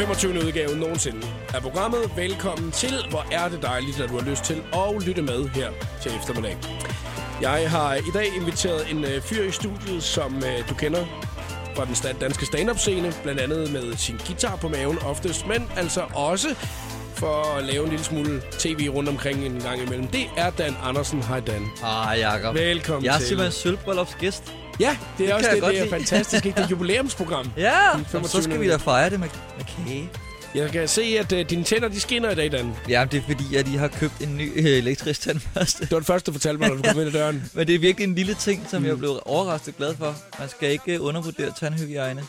25. udgave nogensinde af programmet. Velkommen til. Hvor er det dejligt, at du har lyst til at lytte med her til eftermiddag. Jeg har i dag inviteret en øh, fyr i studiet, som øh, du kender fra den danske stand-up-scene. Blandt andet med sin guitar på maven oftest, men altså også for at lave en lille smule tv rundt omkring en gang imellem. Det er Dan Andersen. Hej Dan. Ah, Jacob. Velkommen Jeg er til. simpelthen sølvbryllupsgæst. Ja, det er Det også det. Det er lide. fantastisk. Ikke? Det er jubilæumsprogram. Ja, Den Jamen, så 25. skal vi da fejre det med, med kage. Jeg kan se, at uh, dine tænder de skinner i dag, Dan. Ja, det er fordi, at I har købt en ny øh, elektrisk tandbørste. Det var det første, du fortalte mig, når du kom ind ad døren. Men det er virkelig en lille ting, som mm. jeg blev overrasket glad for. Man skal ikke øh, undervurdere tandhygiejne.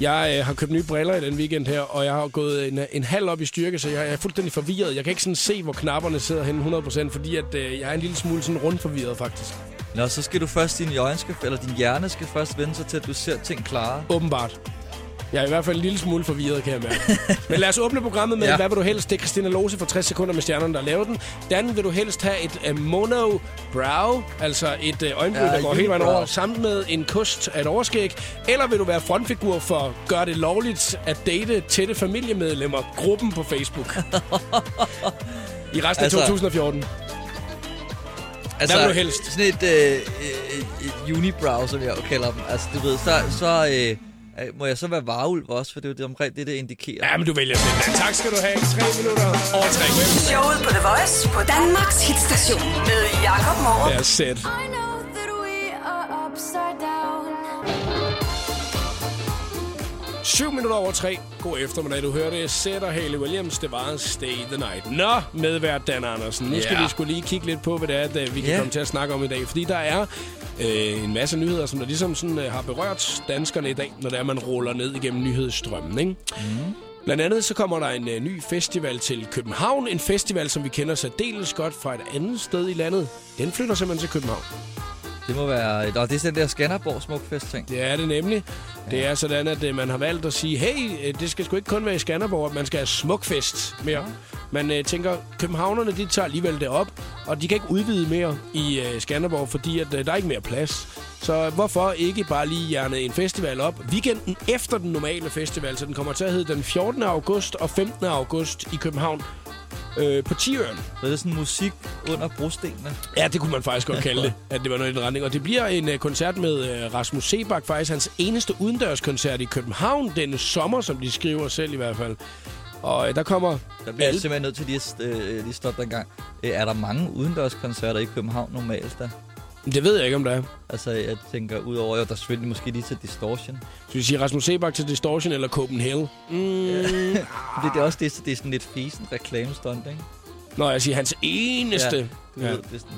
Jeg øh, har købt nye briller i den weekend her, og jeg har gået en, en halv op i styrke, så jeg er fuldstændig forvirret. Jeg kan ikke sådan se, hvor knapperne sidder henne 100%, fordi at, øh, jeg er en lille smule sådan rundt forvirret, faktisk. Nå, så skal du først, din øjne skal, eller din hjerne skal først vende sig til, at du ser ting klare. Åbenbart. Jeg er i hvert fald en lille smule forvirret, kan jeg mærke. Men lad os åbne programmet med, ja. Hvad vil du helst? Det er Christina Lose for 60 sekunder med stjernerne, der har lavet den. Dan, vil du helst have et uh, mono brow, altså et uh, øjenbryn, Ja, der går hele vejen over, sammen med en kost af et overskæg? Eller vil du være frontfigur for Gør det lovligt at date tætte familiemedlemmer, gruppen på Facebook? I resten af Altså- 2014. Altså, vil du helst? Sådan et, øh, øh, et unibrow, som jeg jo kalder dem. Altså, du ved, så, så øh, øh, må jeg så være varulv også, for det er jo det omkring det, det indikerer. Ja, men du vælger selv. Tak skal du have. 3 minutter over 3. Showet på The Voice på Danmarks hitstation med Jakob Morup. Ja, sæt. 7 minutter over 3. God eftermiddag. Du hørte Sætter Haley Williams. Det var Stay the Night. Nå, medvært Dan Andersen. Nu skal Ja. vi skulle lige kigge lidt på, hvad det er, at vi kan Ja. komme til at snakke om i dag. Fordi der er øh, en masse nyheder, som der ligesom sådan, øh, har berørt danskerne i dag, når det er, man ruller ned igennem nyhedsstrømmen. Ikke? Mm. Blandt andet så kommer der en øh, ny festival til København. En festival, som vi kender særdeles godt fra et andet sted i landet. Den flytter simpelthen til København. Det må være... Nå, det er den der Skanderborg Smukfest ting. Det er det nemlig. Det er sådan, at øh, man har valgt at sige, hey, øh, det skal sgu ikke kun være i Skanderborg, at man skal have smukfest mere. Man øh, tænker, københavnerne, de tager alligevel det op, og de kan ikke udvide mere i øh, Skanderborg, fordi at, øh, der er ikke mere plads. Så hvorfor ikke bare lige hjerne en festival op weekenden efter den normale festival, så den kommer til at hedde den 14. august og 15. august i København øh, på Tiøren. Så det er sådan musik under brostenene. Ja, det kunne man faktisk godt kalde det, at det var noget i den retning. Og det bliver en uh, koncert med uh, Rasmus Sebak, faktisk hans eneste udendørskoncert i København denne sommer, som de skriver selv i hvert fald. Og uh, der kommer... Der bliver Alle- simpelthen nødt til lige at øh, lige stoppe den gang. Øh, er der mange udendørskoncerter i København normalt da? Det ved jeg ikke, om der er. Altså, jeg tænker, udover, at der er selvfølgelig måske lige til Distortion. Så vi siger Rasmus Sebak til Distortion eller Copenhagen. Mm. Det, det er også det, det er sådan lidt fisen reklamestunt, ikke? Nå, jeg siger hans eneste... Du Ja. ved, det er sådan,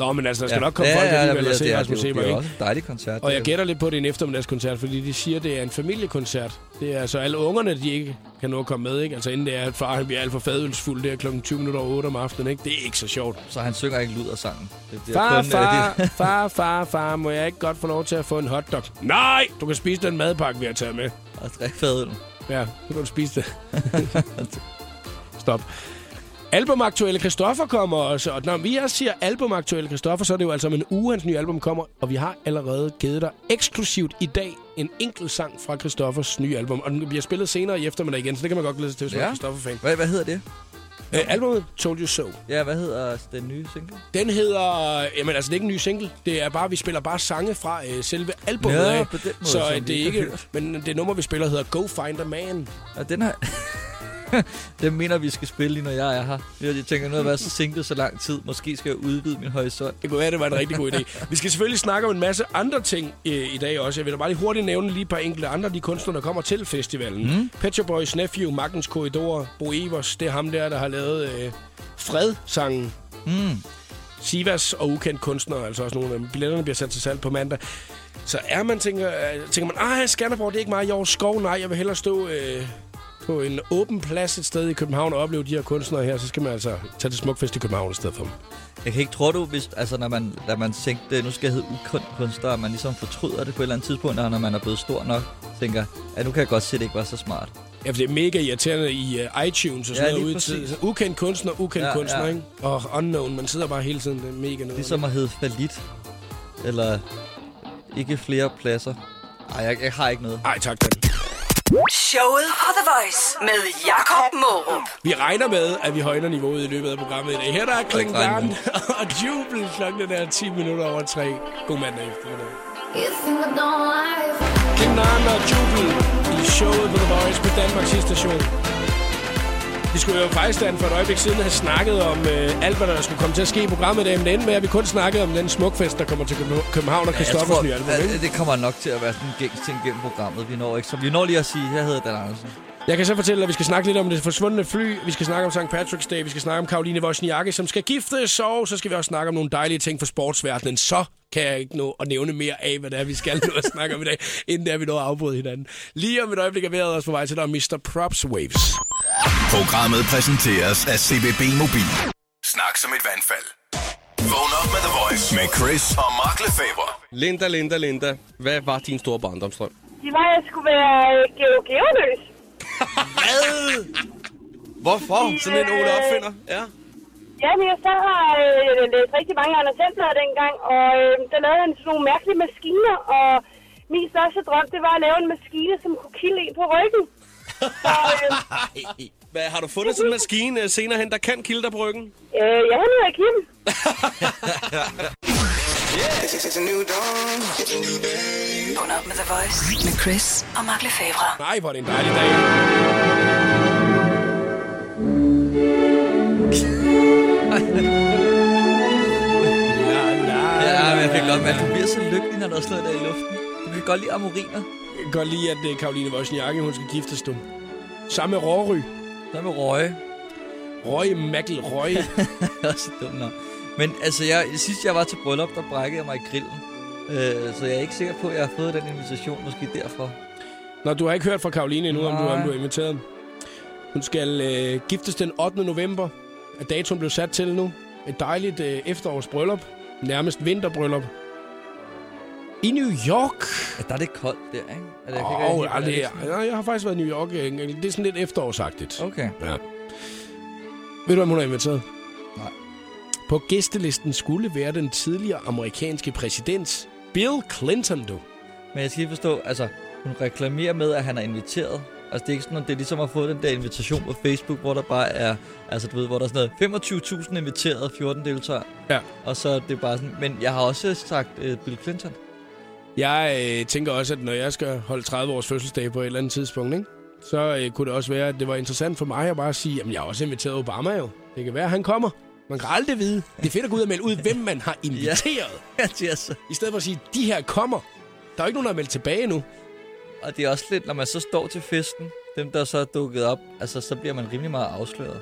Nå, men altså, der skal nok komme folk alligevel og se Rasmus det, er- Sebak, det er ikke? også en dejlig koncert. Og jeg er- gætter lidt på, det er en eftermiddagskoncert, fordi de siger, det er en familiekoncert. Det er altså alle ungerne, de ikke kan nå at komme med, ikke? Altså inden det er, at far han bliver alt for fadølsfuld der klokken 20 minutter over 8 om aftenen, ikke? Det er ikke så sjovt. Så han synger ikke lyd af sangen. Det Far, kun, øh, far, det- far, far, far, må jeg ikke godt få lov til at få en hotdog? Nej, du kan spise den madpakke, vi har taget med. Og drikke fadøl. Ja, så kan du spise det. Stop. Albumaktuelle Christoffer kommer også. Og når vi også siger albumaktuelle Christoffer, så er det jo altså om en uge, hans nye album kommer. Og vi har allerede givet dig eksklusivt i dag en enkelt sang fra Christoffers nye album. Og den bliver spillet senere i eftermiddag igen, så det kan man godt glæde sig til, hvis man Ja. er Christoffer-fan. Hvad, hvad hedder det? Øh, albumet Told You So. Ja, hvad hedder den nye single? Den hedder... Jamen altså, det er ikke en ny single. Det er bare, vi spiller bare sange fra øh, selve albumet Ja, af. på den måde, så øh, det er ikke. Men det nummer, vi spiller, hedder Go Find a Man. Og den har... den mener vi skal spille lige, når jeg er her. Jeg tænker, nu har jeg været så single så lang tid. Måske skal jeg udvide min horisont. Det kunne være, det var en rigtig god idé. Vi skal selvfølgelig snakke om en masse andre ting øh, i dag også. Jeg vil da bare lige hurtigt nævne lige et par enkelte andre de kunstnere, der kommer til festivalen. Mm. Pet Shop Boys Nephew, Magnus Korridor, Bo Evers. Det er ham der, der har lavet øh, Fred-sangen. Mm. Sivas og ukendt kunstnere, altså også nogle af dem. Billetterne bliver sat til salg på mandag. Så er man, tænker, øh, tænker man, ah, Skanderborg, det er ikke mig, jeg er skov. Nej, jeg vil hellere stå øh, på en åben plads et sted i København og opleve de her kunstnere her. Så skal man altså tage til Smukfest i København i stedet for dem. Jeg kan ikke tro, du, hvis, altså, når man, når man tænkte, nu skal jeg hedde ukendt kunstner, man ligesom fortryder det på et eller andet tidspunkt, når man er blevet stor nok, tænker, at nu kan jeg godt se, at det ikke var så smart. Ja, for det er mega irriterende i uh, iTunes og sådan Ja, noget ude tiden. Ukendt kunstner, ukendt Ja, kunstner, ja. ikke? Og unknown, man sidder bare hele tiden. Det er mega nede. Ligesom at hedde falit, eller ikke flere pladser. Ej, jeg, jeg har ikke noget. Ej, tak, Dan. Showet på The Voice med Jakob Morup. Vi regner med, at vi højner niveauet i løbet af programmet i dag. Her der er Kling Darn og Jubel klokken er 10 minutter over 3. God mandag eftermiddag. Kling Darn og Jubel i showet på The Voice på Danmarks station. Vi skulle jo faktisk for et øjeblik siden have snakket om øh, alt, hvad der skulle komme til at ske i programmet i dag, men det endte med, at vi kun snakkede om den smukfest, der kommer til København- og Jeg Christoffers tror, nye album. ikke? det kommer nok til at være sådan en gængs ting gennem programmet. Vi når ikke. Så vi når lige at sige, jeg hedder Dan Andersen. Jeg kan så fortælle, at vi skal snakke lidt om det forsvundne fly. Vi skal snakke om St. Patrick's Day. Vi skal snakke om Karoline Wozniacki, som skal giftes. Og så skal vi også snakke om nogle dejlige ting for sportsverdenen. Så kan jeg ikke nå at nævne mere af, hvad det er, vi skal nå at snakke om i dag, inden der vi når at afbryde hinanden. Lige om et øjeblik er vejret os på vej til, er Mr. Props Waves. Programmet præsenteres af CBB Mobil. Snak som et vandfald. Vågn op med The Voice med Chris og Mark Lefebvre. Linda, Linda, Linda. Hvad var din store barndomsdrøm? Det var, at jeg skulle være øh, geo geoløs. Hvorfor? Sådan en Ole opfinder. Ja. Ja, men jeg så har øh, læst rigtig mange andre selvplader dengang, og øh, der lavede han sådan nogle mærkelige maskiner, og min største drøm, det var at lave en maskine, som kunne kilde en på ryggen. Så øh, Hvad, har du fundet sådan en maskine øh, senere hen, der kan kilde dig på ryggen? øh, jeg hedder Kim. Vågn op med The Voice med Chris og Mark Lefebvre. Nej, hvor er det en dejlig dag. Ja, men jeg kan godt, man bliver så lykkelig, når der er sådan noget der i luften. Du kan godt lide amoriner. Jeg kan godt lide, at uh, Karoline Wozniacki, hun skal giftes, du. Sammen med Råry. Der med røge. Røg Makkel Røg. også dumt nok. Men altså, jeg, sidst jeg var til bryllup, der brækkede jeg mig i grillen. Øh, så jeg er ikke sikker på, at jeg har fået den invitation, måske derfor. Nå, du har ikke hørt fra Karoline endnu, om du, om du er inviteret. Hun skal øh, giftes den 8. november. Er datoen blev sat til nu. Et dejligt øh, efterårsbryllup. Nærmest vinterbryllup. I New York. Ja, der er det koldt der, ikke? Er det, jeg ikke oh, helt- ja, det ikke er, ja, jeg har faktisk været i New York. øh, Det er sådan lidt efterårsagtigt. Okay. Ja. Ved du, om hun er inviteret? Nej. På gæstelisten skulle være den tidligere amerikanske præsident Bill Clinton, du. Men jeg skal lige forstå, altså, hun reklamerer med, at han er inviteret. Altså, det er ikke sådan, det er ligesom at få den der invitation på Facebook, hvor der bare er, altså du ved, hvor der er sådan noget, 25.000 inviteret, 14 deltagere. Ja. Og så er det bare sådan, men jeg har også sagt uh, Bill Clinton. Jeg øh, tænker også, at når jeg skal holde 30 års fødselsdag på et eller andet tidspunkt, ikke? så øh, kunne det også være, at det var interessant for mig at bare sige, at jeg har også inviteret Obama jo. Det kan være, at han kommer. Man kan aldrig vide. Det er fedt at gå ud og melde ud, hvem man har inviteret. Ja, så. I stedet for at sige, de her kommer. Der er jo ikke nogen, der er meldt tilbage nu. Og det er også lidt, når man så står til festen, dem der så er dukket op, altså så bliver man rimelig meget afsløret.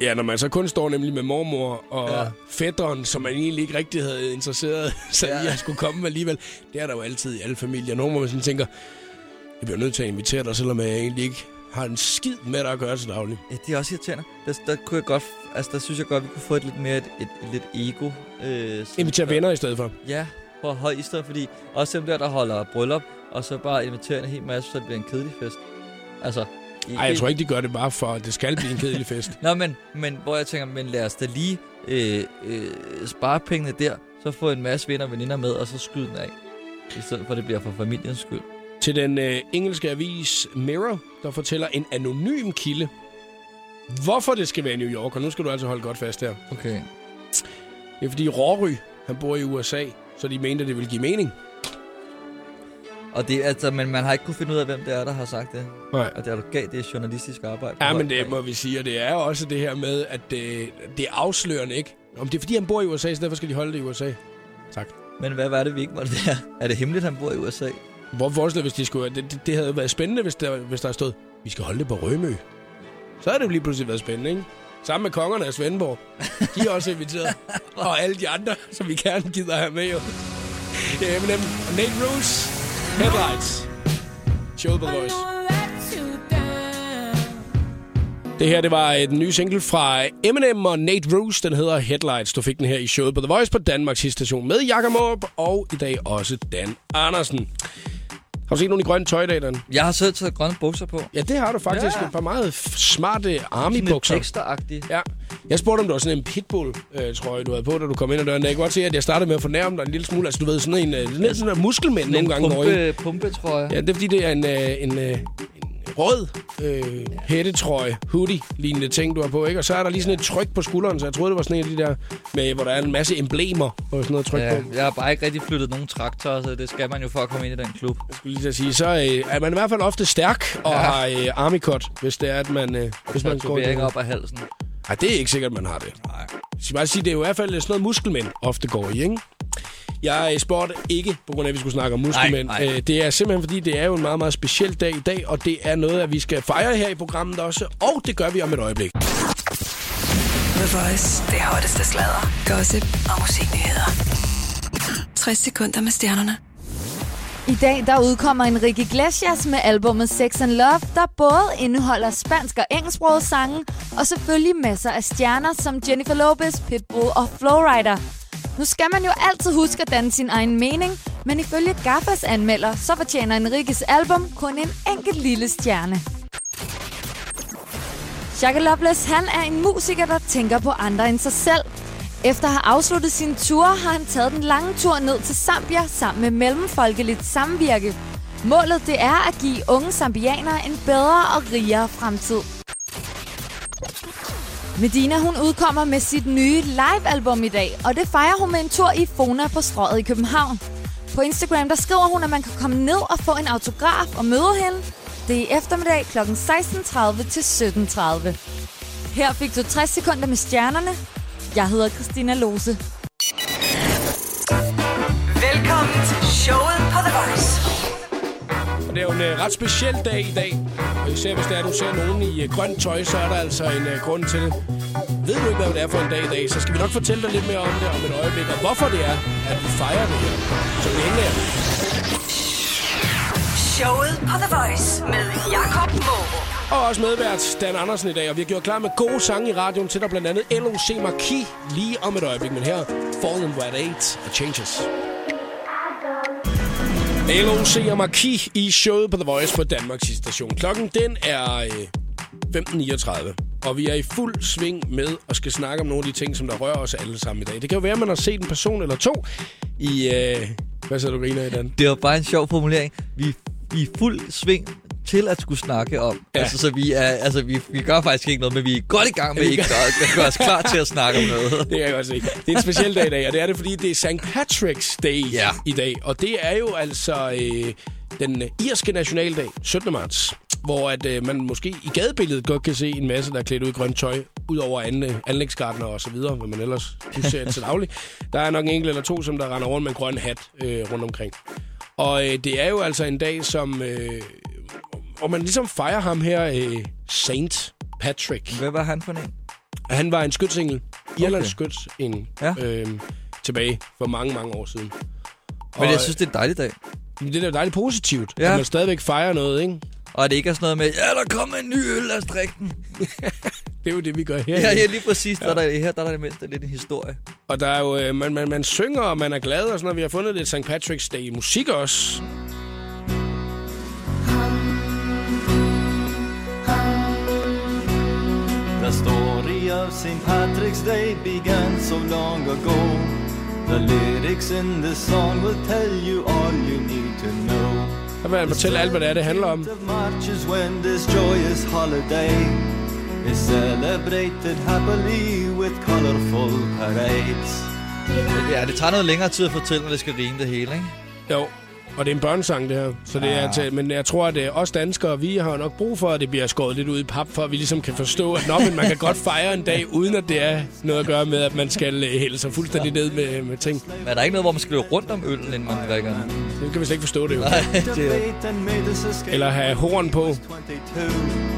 Ja, når man så kun står nemlig med mormor og ja. Fætteren, som man egentlig ikke rigtig havde interesseret sig ja. I at skulle komme alligevel. Det er der jo altid i alle familier. Nogle, hvor man sådan tænker, jeg bliver nødt til at invitere dig, selvom jeg egentlig ikke har en skid med dig at gøre til daglig. Ja, det er også irriterende. Der, der kunne jeg godt, altså der synes jeg godt, vi kunne få et lidt mere et, et, et lidt ego. Øh, Invitere venner i stedet for. Ja, på høj i stedet, fordi også dem der, der holder bryllup, og så bare inviterer en hel masse, så det bliver en kedelig fest. Altså, Nej, jeg tror ikke, de gør det bare for, at det skal blive en kedelig fest. Nå, men, men hvor jeg tænker, men lad os da lige øh, øh, spare pengene der, så få en masse venner og veninder med, og så skyde den af. I stedet for, at det bliver for familiens skyld. til den øh, engelske avis Mirror, der fortæller en anonym kilde, hvorfor det skal være i New York. Og nu skal du altså holde godt fast her. Okay. Det er fordi Rory, han bor i USA, så de mente, at det ville give mening. Og det, altså, men man har ikke kunne finde ud af, hvem det er, der har sagt det. Nej. Og det er gav, det er journalistisk arbejde. Ja, men det må vi sige, og det er også det her med, at det, det er afslørende, ikke? Om det er fordi, han bor i USA, så derfor skal de holde det i USA. Tak. Men hvad var det, vi ikke måtte være? Er det hemmeligt, han bor i USA? Hvor forestil hvis de skulle... Det, det, det havde været spændende, hvis der, hvis der stod, vi skal holde det på Rømø. Så havde det jo lige pludselig været spændende, ikke? Sammen med kongerne af Svendborg. De er også inviteret. og alle de andre, som vi gerne gider have med, jo. Det er Eminem og Nate Roos. Headlights. Show the voice. Det her, det var den ny single fra Eminem og Nate Roos. Den hedder Headlights. Du fik den her i showet på The Voice på Danmarks station med Jakob og i dag også Dan Andersen. Har du set nogen i grønne tøj i dag, Dan? Jeg har selv taget grønne bukser på. Ja, det har du faktisk. Ja. Et par meget smarte army-bukser. Ja, Jeg spurgte, om det var sådan en pitbull, øh, tror jeg, du havde på, da du kom ind ad døren. Jeg kan godt se, at jeg startede med at fornærme dig en lille smule. Altså, du ved, sådan en, øh, lidt sådan en muskelmænd nogle gange pumpe, pumpe, tror jeg. Ja, det er fordi, det er en, øh, en, øh, en rød øh, hættetrøje, hoodie, lignende ting, du har på, ikke? Og så er der lige sådan et tryk på skulderen, så jeg troede, det var sådan en af de der, med, hvor der er en masse emblemer og sådan noget tryk Ja, på. jeg har bare ikke rigtig flyttet nogen traktor, så det skal man jo for at komme ind i den klub. Jeg skulle lige sige, så øh, er man i hvert fald ofte stærk og ja. Har øh, army cut, hvis det er, at man, øh, hvis man går ikke op af halsen. Nej, det er ikke sikkert, man har det. Nej. Jeg skal bare sige, det er jo i hvert fald sådan noget, muskelmænd ofte går i, ikke? Jeg øh, spurgte ikke, på grund af, at vi skulle snakke om muskelmænd. Nej, nej. Øh, Det er simpelthen, fordi det er jo en meget, meget speciel dag i dag, og det er noget, at vi skal fejre her i programmet også, og det gør vi om et øjeblik. The Voice. Det hotteste sladder, gossip og musiknyheder. 60 sekunder med stjernerne. I dag der udkommer Enrique Iglesias med albumet Sex and Love, der både indeholder spansk og engelsksprogede sange, og selvfølgelig masser af stjerner som Jennifer Lopez, Pitbull og Flowrider. Nu skal man jo altid huske at danne sin egen mening, men ifølge Gaffas anmelder, så fortjener Enriques album kun en enkelt lille stjerne. Shaka Loveless, han er en musiker, der tænker på andre end sig selv. Efter at have afsluttet sin tur, har han taget den lange tur ned til Zambia sammen med Mellemfolkeligt Samvirke. Målet det er at give unge zambianere en bedre og rigere fremtid. Medina hun udkommer med sit nye live-album i dag, og det fejrer hun med en tur i Fona på strøget i København. På Instagram der skriver hun, at man kan komme ned og få en autograf og møde hende. Det er i eftermiddag kl. 16.30 til 17.30. Her fik du 60 sekunder med stjernerne. Jeg hedder Christina Lose. Velkommen til showet det er jo en uh, ret speciel dag i dag. Og især hvis det er, du ser nogen i uh, grønt tøj, så er der altså en uh, grund til det. Ved du ikke, hvad det er for en dag i dag, så skal vi nok fortælle dig lidt mere om det om et øjeblik, og hvorfor det er, at vi fejrer det her. Så længe er Showet på The Voice med Jakob Morup. Og også medvært Dan Andersen i dag, og vi har gjort klar med gode sange i radioen til dig, blandt andet LOC Marquis lige om et øjeblik. Men her, Fallen Wet 8 og Changes. LOC og Marquis i showet på The Voice på Danmarks station. Klokken den er øh, 15.39, og vi er i fuld sving med at skal snakke om nogle af de ting, som der rører os alle sammen i dag. Det kan jo være, at man har set en person eller to i... Øh, hvad så du griner i, Dan? Det var bare en sjov formulering. Vi, vi er fuld sving til at skulle snakke om. Ja. Altså, så vi, er, altså, vi, vi gør faktisk ikke noget, men vi er godt i gang med ikke gør- at gøre os klar til at snakke om noget. Det kan jeg godt se. Det er en speciel dag i dag, og det er det, fordi det er St. Patrick's Day Ja. i dag. Og det er jo altså øh, den irske nationaldag, 17. marts, hvor at, øh, man måske i gadebilledet godt kan se en masse, der er klædt ud i grønt tøj, ud over an, anlægsgardner og så videre, hvad man ellers ser til daglig. Der er nok en enkelt eller to, som der render rundt med en grøn hat øh, rundt omkring. Og øh, det er jo altså en dag, som... Øh, hvor man ligesom fejrer ham her, øh, Saint Patrick. Hvad var han for en? Han var en skytsengel. Irlands Okay. skytsengel. Ja. Øhm, tilbage for mange, mange år siden. Men jeg synes, det er en dejlig dag. Men det er da dejligt positivt, ja. At man stadigvæk fejrer noget, ikke? Og at det ikke er sådan noget med, ja, der kommer en ny øl, lad os drikke den. Det er jo det, vi gør her. Ja, ja lige præcis. Ja. Der er her der er det mindste lidt en historie. Og der er jo, øh, man, man, man synger, og man er glad, og sådan noget. Vi har fundet lidt St. Patrick's Day musik også. Of St. Patrick's Day began so long ago. The lyrics in this song will tell you all you need to know. Der vil fortælle alt, hvad det er, det handler om. of March is when this joyous holiday is celebrated happily with colorful parades. Ja, det tager noget længere tid at fortælle, når det skal rime det hele, ikke? Jo, og det er en børnesang, det her. Så det er til, men jeg tror, at øh, os danskere, vi har nok brug for, at det bliver skåret lidt ud i pap, for at vi ligesom kan forstå, at nå, men man kan godt fejre en dag, uden at det er noget at gøre med, at man skal øh, hælde sig fuldstændig ned med, med ting. Men er der ikke noget, hvor man skal løbe rundt om øllen, inden man drikker? Det kan vi slet ikke forstå det jo. Nej, det er... Eller have horn på. 22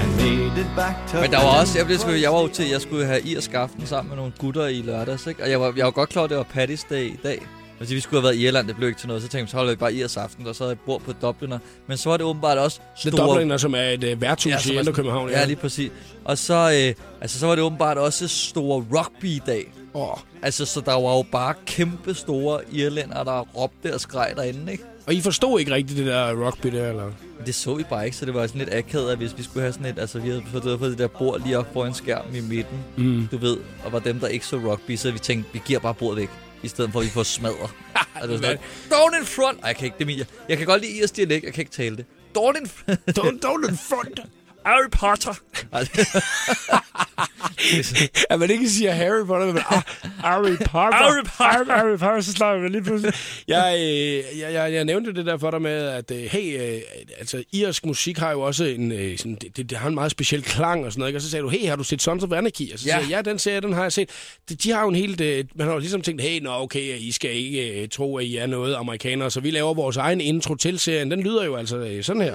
and made it back to Men der var også, jeg, blev, jeg var jo til, jeg skulle have irsk aften sammen med nogle gutter i lørdags, ikke? Og jeg var, jeg var godt klar, at det var Paddy's Day i dag. Altså, vi skulle have været i Irland, det blev ikke til noget. Så tænkte vi, så holder vi bare i os aften, og så havde jeg bord på Dubliner. Men så var det åbenbart også Det store... er Dubliner, som er et uh, værtshus ja, i Indre København. Ja, lige præcis. Og så, øh, altså, så var det åbenbart også store rugby-dag. Åh. Altså, så der var jo bare kæmpe store irlændere, der råbte og skreg derinde, ikke? Og I forstod ikke rigtigt det der rugby der, eller? Det så vi bare ikke, så det var sådan lidt akavet, at hvis vi skulle have sådan et... Altså, vi havde fået det der bord lige op foran skærmen i midten, Mm. du ved, og var dem, der ikke så rugby, så vi tænkte, vi giver bare bordet væk, i stedet for at vi får smadret. og det var sådan, down in front! Ej, jeg kan ikke, det er min, jeg, jeg kan godt lide Irs dialekt, jeg kan ikke tale det. Down in front! Don't, don't in front. Harry Potter! At man ikke siger Harry Potter, men ah, Harry Potter. Harry Potter. Harry Potter, så slår jeg lige pludselig. Jeg, øh, jeg, jeg, jeg nævnte det der for dig med, at øh, hey, øh, altså, irsk musik har jo også en, sådan, det, det, det, har en meget speciel klang og sådan noget, ikke? og så sagde du, hey, har du set Sons of Anarchy? Og så Ja. sagde jeg, ja, den serie, den har jeg set. De, de har jo en helt, man har jo ligesom tænkt, hey, nå, okay, I skal ikke tro, at I er noget amerikanere, så vi laver vores egen intro til serien. Den lyder jo altså sådan her.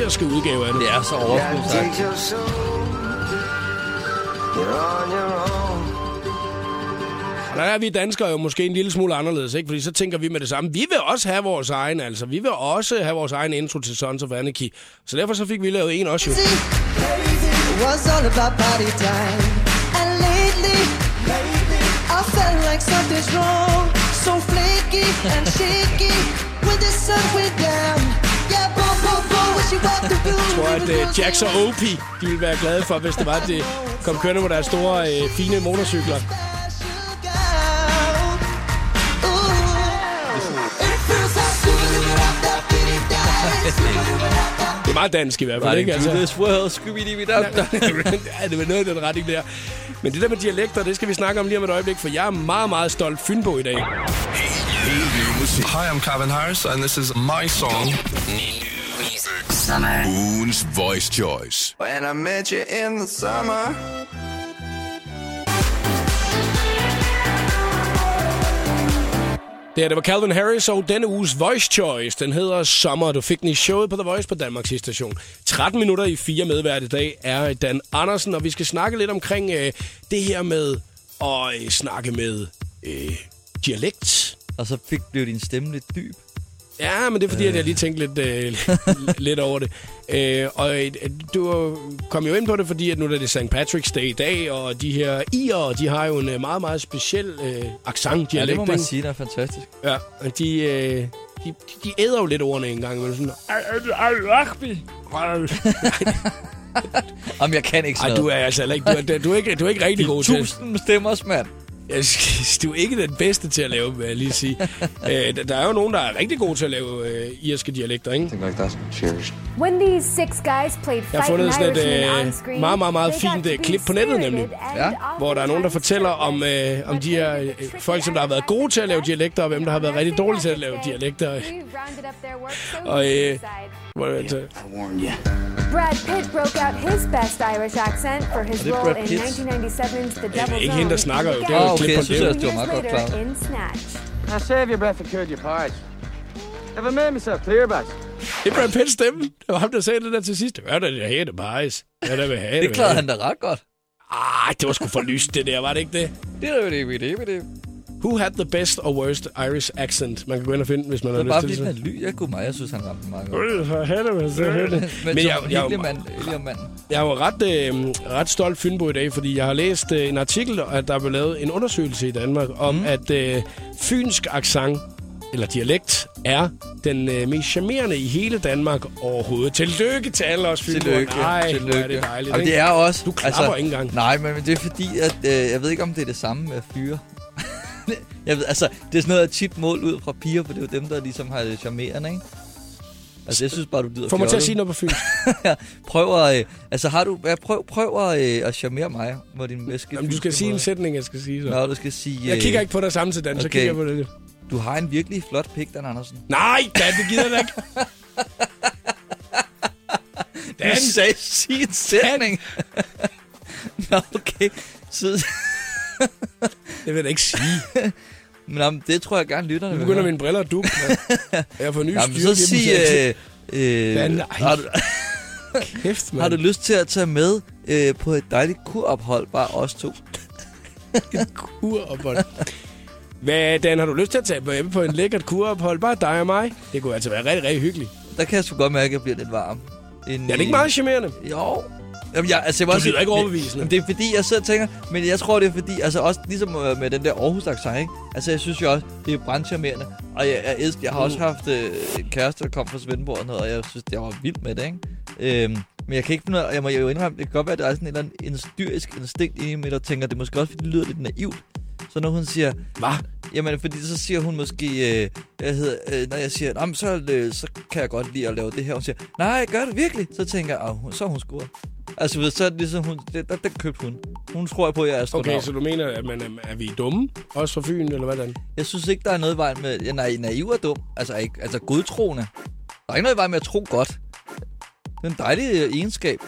Irske udgave af det. Det er så overskud sagt. Og der er vi danskere jo måske en lille smule anderledes, ikke? Fordi så tænker vi med det samme. Vi vil også have vores egen, altså. Vi vil også have vores egen intro til Sons of Anarchy. Så derfor så fik vi lavet en også jo. was all about party time. And lately, I felt like something's wrong. So flaky and shaky when the sun went down. Jeg tror, at uh, Jax og OP, de ville være glade for, hvis det var, at de kom kørende på deres store, uh, fine motorcykler. Det er meget dansk i hvert fald, ikke? Through this world, ja, det var noget i den retning der. Men det der med dialekter, det skal vi snakke om lige om et øjeblik, for jeg er meget, meget stolt Fynbo i dag. Hi, I'm Calvin Harris, and this is my song. Ugens Voice Choice. When I met you in the summer. Det her, det var Calvin Harris, og denne uges Voice Choice, den hedder Sommer. Du fik den i showet på The Voice på Danmarks station. 13 minutter i fire medvært i dag er Dan Andersen, og vi skal snakke lidt omkring øh, det her med at øh, snakke med øh, dialekt. Og så fik, blev din stemme lidt dyb. Ja, men det er fordi, at jeg lige tænkte lidt, øh, lidt over det. Øh, og øh, du kom jo ind på det, fordi at nu er det St. Patrick's Day i dag, og de her irer, de har jo en øh, meget, meget speciel øh, accent, Ja, dialekt. det må man sige, der er fantastisk. Ja, og de, øh, de, de, de æder jo lidt ordene en gang. Men sådan, Om jeg kan ikke sådan Ej, du er altså ikke, du er, du er ikke, du er ikke rigtig god til. Tusind stemmers, mand. Jeg synes, Du er ikke den bedste til at lave, vil jeg lige sige. øh, der- er jo nogen, der er rigtig gode til at lave øh, irske dialekter, ikke? Like that. Cheers. When these six guys played Jeg har fundet sådan et øh, meget, meget, meget fint øh, klip på nettet, nemlig. Ja. Hvor der er nogen, der fortæller om, øh, om de her øh, folk, som der har været gode til at lave dialekter, og hvem der har været rigtig dårlige til at lave dialekter. Og, we øh, decide. Hvor, altså, Brad Pitt broke out his best Irish accent for his Er det role Brad in Pitt? 1997's The det er Devil's ikke hende, der Own. snakker jo. Det er jo Ah, et klip på det. det var meget godt klaret. in Snatch. Now save your breath and curd your porridge. Have I made myself clear about? Det er Brad Pitts stemme. Det var ham, der sagde det der til sidst. Hvad er det, jeg hater bajs? Hvad er det, jeg hater? Det klarede han da ret godt. Ej, det var sgu for lyst, det der, var det ikke det? Det er jo det, det er det. Who had the best or worst Irish accent? Man kan gå ind og finde, hvis man Det har var bare lyst til den det. er ly. Jeg kunne mig, jeg synes, han ramte meget godt. For helvede. Men, Men jeg, jeg, jeg, jeg er jo ret, øh, ret stolt Fynbo i dag, fordi jeg har læst øh, en artikel, at der er blevet lavet en undersøgelse i Danmark om, mm. at øh, fynsk accent, eller dialekt, er den øh, mest charmerende i hele Danmark overhovedet. Tillykke til alle os Fynboer. Tillykke. Ej, Tillykke. er det dejligt. Jamen, det er også... Du klapper ikke engang. Nej, men det er fordi, at øh, jeg ved ikke, om det er det samme med fyre. Jeg ved, altså, det er sådan noget, jeg tit mål ud fra piger, for det er jo dem, der ligesom har det charmerende, ikke? Altså, jeg synes bare, du lyder Få mig til at sige noget på fynsk. Prøv at... Øh, altså, har du... Ja, prøv, prøv at, øh, at charmere mig, hvor din væske... Jamen, du skal sige en sætning, jeg skal sige. Så. Nå, du skal sige... Jeg øh, kigger ikke på dig samme til den, så okay. kigger jeg på det. Du har en virkelig flot pik, Dan Andersen. Nej, Dan, det gider jeg ikke. Dan sagde, sig en sætning. Nå, okay. Så, Det vil jeg da ikke sige. Men jamen, det tror jeg gerne lytterne Nu begynder mine briller at dukke. Jeg får nye Jamen, styrke. så sig... Øh, øh, Dan, ej. har, du, Kæft, mand. har du lyst til at tage med øh, på et dejligt kurophold, bare os to? et kurophold. Hvad, Dan, har du lyst til at tage med på en lækkert kurophold? Bare dig og mig. Det kunne altså være rigtig, rigtig hyggeligt. Der kan jeg sgu godt mærke, at jeg bliver lidt varm. En, Er det ikke meget charmerende? Jo. Jamen, jeg, altså, jeg vil Du lyder ikke overbevisende. Men det er fordi, jeg sidder og tænker... Men jeg tror, det er fordi... Altså også ligesom øh, med den der Aarhus accent, ikke? Altså, jeg synes jo også, det er brandcharmerende. Og jeg, jeg, elsker, jeg har også haft øh, en kæreste, der kom fra Svendborg og noget, og jeg synes, jeg var vild med det, ikke? Øhm, men jeg kan ikke finde ud af- jeg må jo indrømme, det kan godt være, at der er sådan en eller anden en styrisk instinkt i mig, der tænker, det er måske også, fordi det lyder lidt naivt. Så når hun siger... Hvad? Jamen, fordi så siger hun måske... Øh, jeg hedder, øh, når jeg siger, "Nå, men så, øh, så kan jeg godt lide at lave det her. Hun siger, nej, gør det virkelig? Så tænker jeg, "Åh, hun- så er hun scoret. Altså, ved, så er det ligesom, hun, det, der, der købte hun. Hun tror på, at jeg er astronaut. Okay, så du mener, at man er, er vi dumme? Også fra Fyn, eller hvordan? Jeg synes ikke, der er noget i vejen med... Ja, nej, naiv og dum. Altså, ikke, altså godtroende. Der er ikke noget i vejen med at tro godt. Det er en dejlig øh, egenskab.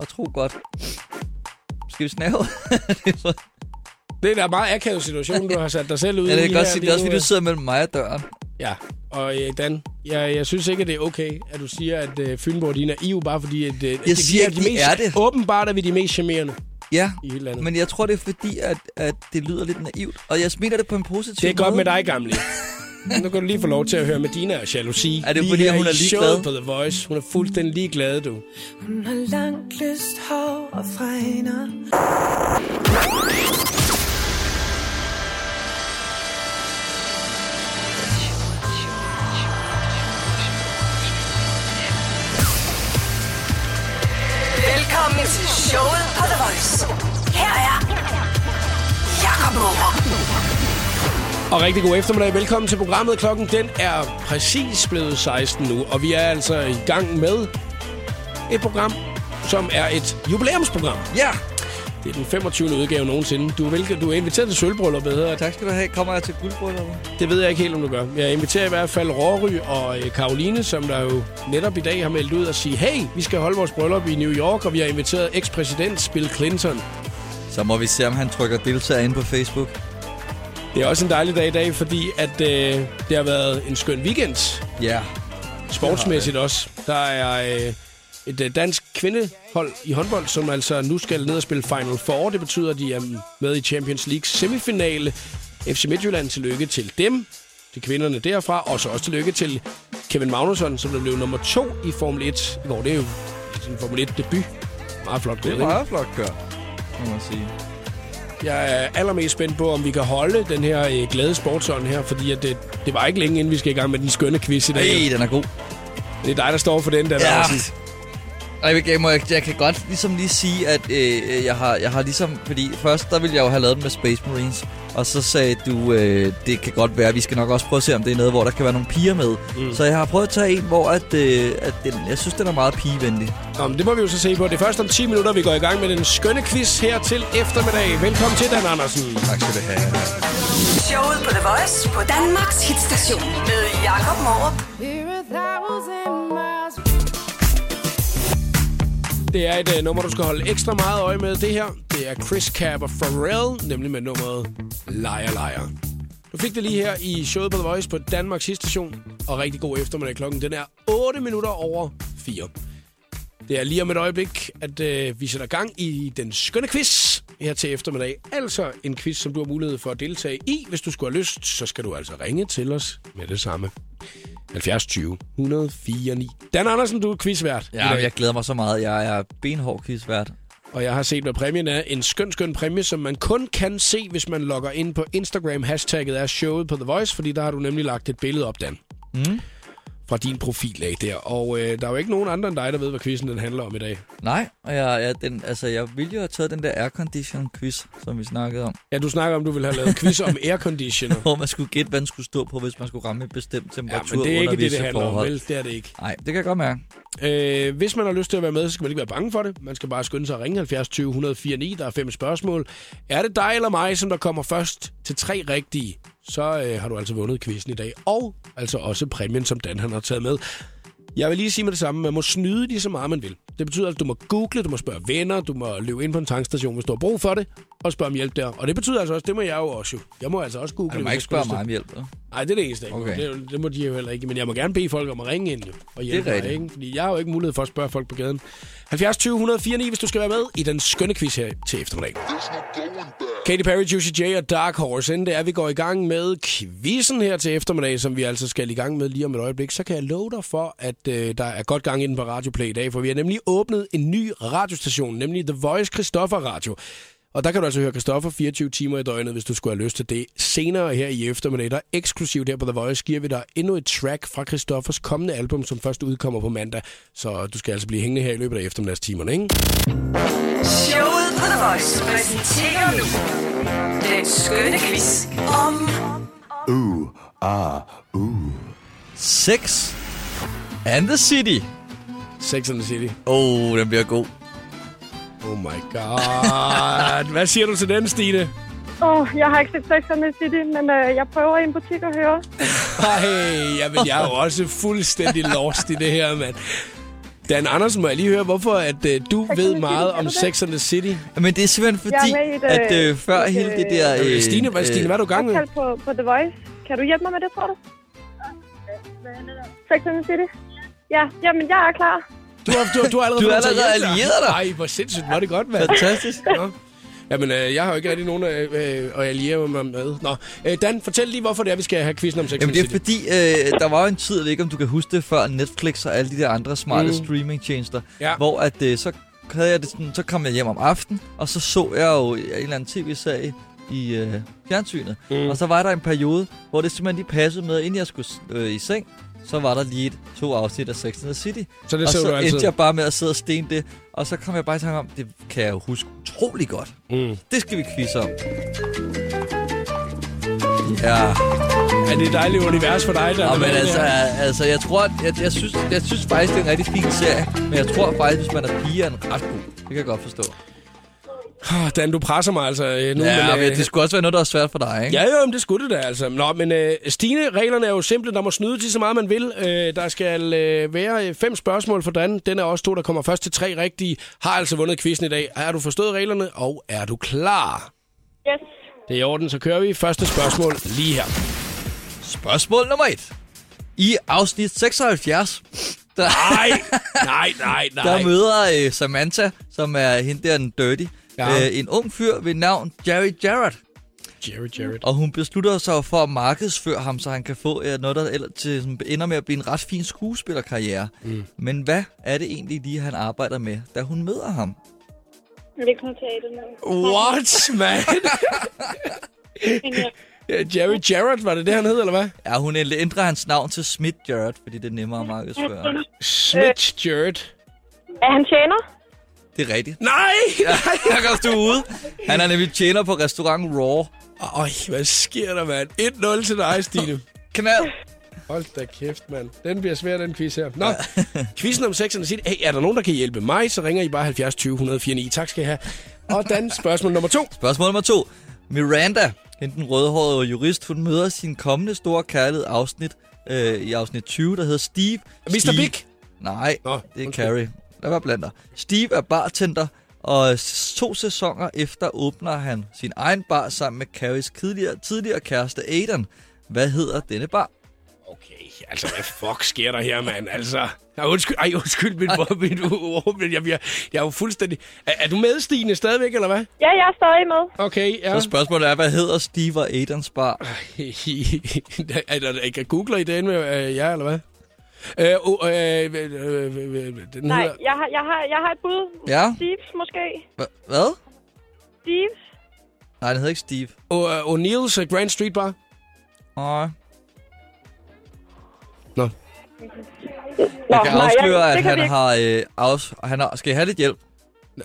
At tro godt. Skal vi snave? det er er da en meget akavet situation, du har sat dig selv ud Ja, det i kan godt sige, det er også, fordi du sidder mellem mig og døren. Ja, og øh, Dan, jeg, jeg synes ikke, at det er okay, at du siger, at øh, Fynborg de er naive, bare fordi at, øh, at Jeg de siger er ikke, de mest, er det. Åbenbart er vi de mest charmerende Ja, i hele landet. men jeg tror, det er fordi, at, at det lyder lidt naivt. Og jeg smiler det på en positiv Det er godt måde. med dig, gamle. Nu kan du lige få lov til at høre Medina og Jalousi. Er det Lige fordi, her hun er ligeglad? på The Voice. Hun er fuldstændig ligeglad, du. Hun har langt lyst hår og fregner. Showet på The Voice. Her er Jakob Morup. Og rigtig god eftermiddag. Velkommen til programmet. Klokken den er præcis blevet 16 nu, og vi er altså i gang med et program, som er et jubilæumsprogram. Ja! Det er den 25. udgave nogensinde. Du er, velke, du er inviteret til sølvbrylluppet, hedder det. Tak skal du have. Kommer jeg til guldbrylluppet? Det ved jeg ikke helt, om du gør. Jeg inviterer i hvert fald Rory og øh, Karoline, som der jo netop i dag har meldt ud og sige, hey, vi skal holde vores bryllup i New York, og vi har inviteret ekspræsident Bill Clinton. Så må vi se, om han trykker deltager ind på Facebook. Det er også en dejlig dag i dag, fordi at øh, det har været en skøn weekend. Ja. Sportsmæssigt også. Der er øh, et øh, dansk kvindehold i håndbold, som altså nu skal ned og spille Final Four. Det betyder, at de er med i Champions League semifinale. FC Midtjylland, tillykke til dem, til kvinderne derfra. Og så også tillykke til Kevin Magnusson, som der blev nummer to i Formel 1 i går. Det er jo sin Formel 1 debut. Meget flot Det gået, er ikke? meget flot gør, må man sige. Jeg er allermest spændt på, om vi kan holde den her øh, glade sportsånd her, fordi at det, det var ikke længe, inden vi skal i gang med den skønne quiz i dag. Hey, den er god. Det er dig, der står for den, der Ja. Larsen. Og jeg, jeg, må, jeg, jeg kan godt ligesom lige sige, at øh, jeg, har, jeg har ligesom... Fordi først, der ville jeg jo have lavet den med Space Marines. Og så sagde du, øh, det kan godt være, vi skal nok også prøve at se, om det er noget, hvor der kan være nogle piger med. Mm. Så jeg har prøvet at tage en, hvor at, øh, at den, jeg synes, den er meget pigevenlig. Nå, men det må vi jo så se på. Det er først om 10 minutter, vi går i gang med den skønne quiz her til eftermiddag. Velkommen til, Dan Andersen. Tak skal du have. Showet på The Voice på Danmarks hitstation med Jakob Morup. Det er et uh, nummer, du skal holde ekstra meget øje med. Det her, det er Chris Cab og Pharrell, nemlig med nummeret Liar Liar. Du fik det lige her i showet på The Voice på Danmarks station. Og rigtig god eftermiddag klokken. Den er 8 minutter over 4. Det er lige om et øjeblik, at øh, vi sætter gang i den skønne quiz her til eftermiddag. Altså en quiz, som du har mulighed for at deltage i. Hvis du skulle have lyst, så skal du altså ringe til os med det samme. 70 20 104 9. Dan Andersen, du er quizvært. Ja, jeg glæder mig så meget. Jeg er benhård quizvært. Og jeg har set, hvad præmien er. En skøn, skøn præmie, som man kun kan se, hvis man logger ind på Instagram. Hashtagget er showet på The Voice, fordi der har du nemlig lagt et billede op, Dan. Mm. Fra din profil af der. Og øh, der er jo ikke nogen andre end dig, der ved, hvad quizzen den handler om i dag. Nej, og jeg, jeg, den, altså, jeg ville jo have taget den der aircondition quiz, som vi snakkede om. Ja, du snakker om, du vil have lavet quiz om airconditioner. Hvor man skulle gætte, hvad den skulle stå på, hvis man skulle ramme en bestemt Ja, temperatur men det er ikke det, det handler om, forhold. vel? Det er det ikke. Nej, det kan jeg godt mærke. Øh, hvis man har lyst til at være med, så skal man ikke være bange for det. Man skal bare skynde sig at ringe 70 20 104 9. Der er fem spørgsmål. Er det dig eller mig, som der kommer først til tre rigtige, så øh, har du altså vundet quizzen i dag. Og altså også præmien, som Dan han har taget med. Jeg vil lige sige med det samme. Man må snyde lige så meget, man vil. Det betyder, at du må google, du må spørge venner, du må løbe ind på en tankstation, hvis du har brug for det, og spørge om hjælp der. Og det betyder altså også, det må jeg jo også jo. Jeg må altså også google. Du må ikke spørge mig om hjælp. Nej, det er det eneste. Okay. Okay. Det, det, må de jo heller ikke. Men jeg må gerne bede folk om at ringe ind jo, og hjælpe mig, rigtigt. ikke? Fordi jeg har jo ikke mulighed for at spørge folk på gaden. 70 20 104 9, hvis du skal være med i den skønne quiz her til eftermiddag. Katy Perry, Juicy J og Dark Horse. Inden det er, vi går i gang med quizzen her til eftermiddag, som vi altså skal i gang med lige om et øjeblik, så kan jeg love dig for, at øh, der er godt gang inden på Radio Play i dag, for vi har nemlig åbnet en ny radiostation, nemlig The Voice Christoffer Radio. Og der kan du altså høre Christoffer 24 timer i døgnet, hvis du skulle have lyst til det. Senere her i eftermiddag, der eksklusivt her på The Voice, giver vi dig endnu et track fra Christoffers kommende album, som først udkommer på mandag. Så du skal altså blive hængende her i løbet af eftermiddagstimerne, ikke? Showet på The Voice præsenterer nu den skønne quiz om Ooh, ah, ooh. Sex and the City. Sex and the City. Oh, den bliver god. Oh my god. Hvad siger du til den, Stine? Åh, oh, jeg har ikke set Sex and the City, men øh, jeg prøver i en butik at høre. Hey, jamen, jeg er jo også fuldstændig lost i det her, mand. Dan Andersen, må jeg lige høre, hvorfor at øh, du and ved meget City, om Sex and the City? Men det er simpelthen fordi, er et, at øh, øh, før et, hele det der... Øh, Øh, Stine, hvad, Stine, hvad er du gang med? På, på The Voice. Kan du hjælpe mig med det, tror du? Sex and the City? Ja, jamen jeg er klar. Du har, du, du har allerede, Du har allerede allieret dig. Nej, hvor sindssygt, var det godt, mand. Fantastisk. Nå. Jamen, øh, jeg har jo ikke rigtig nogen øh, øh, at alliere mig med. Nå, øh, Dan, fortæl lige, hvorfor det er, vi skal have quizzen om Sex Jamen det er fordi, øh, der var jo en tid, jeg ved ikke om du kan huske det, før Netflix og alle de der andre smarte Mm. streamingtjenester, Ja. hvor at, øh, så, havde jeg det sådan, så kom jeg hjem om aftenen, og så så jeg jo en eller anden tv-serie i øh, fjernsynet. Mm. Og så var der en periode, hvor det simpelthen lige passede med, inden jeg skulle øh, i seng, så var der lige et, to afsnit af Sex and the City. Så det og så du altid? endte jeg bare med at sidde og stene det, og så kom jeg bare i tanke om, det kan jeg jo huske utrolig godt. Mm. Det skal vi quizze om. Ja. Er det et dejligt univers for dig, der? Ja, men altså, altså, jeg tror, jeg, jeg, synes, jeg synes faktisk, det er en rigtig fin serie. Men jeg tror faktisk, hvis man er pige, er den ret god. Det kan jeg godt forstå. Oh, Dan, du presser mig altså øh, nu. ja, men, øh, det skulle også være noget, der er svært for dig, ikke? Ja, jo, men det skulle det da altså. Nå, men øh, Stine, reglerne er jo simple. Der må snyde til så meget, man vil. Øh, der skal øh, være øh, fem spørgsmål for Dan. Den er også to, der kommer først til tre rigtige. Har altså vundet quizzen i dag. Har du forstået reglerne, og er du klar? Yes. Det er i orden, så kører vi. Første spørgsmål lige her. Spørgsmål nummer et. I afsnit 76, der, Nej, nej, nej, nej. der møder øh, Samantha, som er hende der den dirty, Ja. øh, en ung fyr ved navn Jerry Jarrett. Jerry Jarrett. Og hun beslutter sig for at markedsføre ham, så han kan få øh, noget, der ellers til, sådan, ender med at blive en ret fin skuespillerkarriere. Mm. Men hvad er det egentlig lige, han arbejder med, da hun møder ham? Vækstnotatet. What, man? Ja, Jerry Jarrett, var det det, han hed, eller hvad? Ja, hun ændrer hans navn til Smith Jarrett, fordi det er nemmere at markedsføre. Smith Jarrett. Er han tjener? Det er rigtigt. Nej! Ja, Jakob, du er ude. Han er nemlig tjener på restaurant Raw. Øj, hvad sker der, mand? 1-0 til dig, Stine. Knald. Hold da kæft, mand. Den bliver svær, den quiz her. Nå, quizzen om Sex and the City. Hey, er der nogen, der kan hjælpe mig, så ringer I bare 70 20 149. Tak skal I have. Og Dan, spørgsmål nummer to. Spørgsmål nummer to. Miranda, den rødhårede jurist, hun møder sin kommende store kærlighed afsnit øh, i afsnit 20, der hedder Steve. Mr. Steve. Big? Nej, Nå, det er. Carrie. Lad være blander. Steve er bartender, og to sæsoner efter åbner han sin egen bar sammen med Carries tidligere, tidligere kæreste Aidan. Hvad hedder denne bar? Okay, altså, hvad fuck sker der her, mand? Altså, ja, undskyld, ej, undskyld mit, mit ord, men jeg, jeg, jeg er jo fuldstændig... Er, er du med, Stine, stadigvæk, eller hvad? Ja, jeg er stadig med. Okay, ja. Så spørgsmålet er, hvad hedder Steve og Aidans bar? er der, jeg googler I den med øh, ja, eller hvad? Øh, oh, øh, øh, øh, øh, den Nej, hedder... jeg har, jeg har, jeg har et bud. Ja? Steve's måske. Hva- Hvad? Steve's. Nej, den hedder ikke Steve. O- øh, O'Neill's øh, Grand Street Bar? Nej. Nå. Jeg kan nej, afsløre, jeg- det at kan han vi ikke. har, øh, afs- han har... Skal I have lidt hjælp?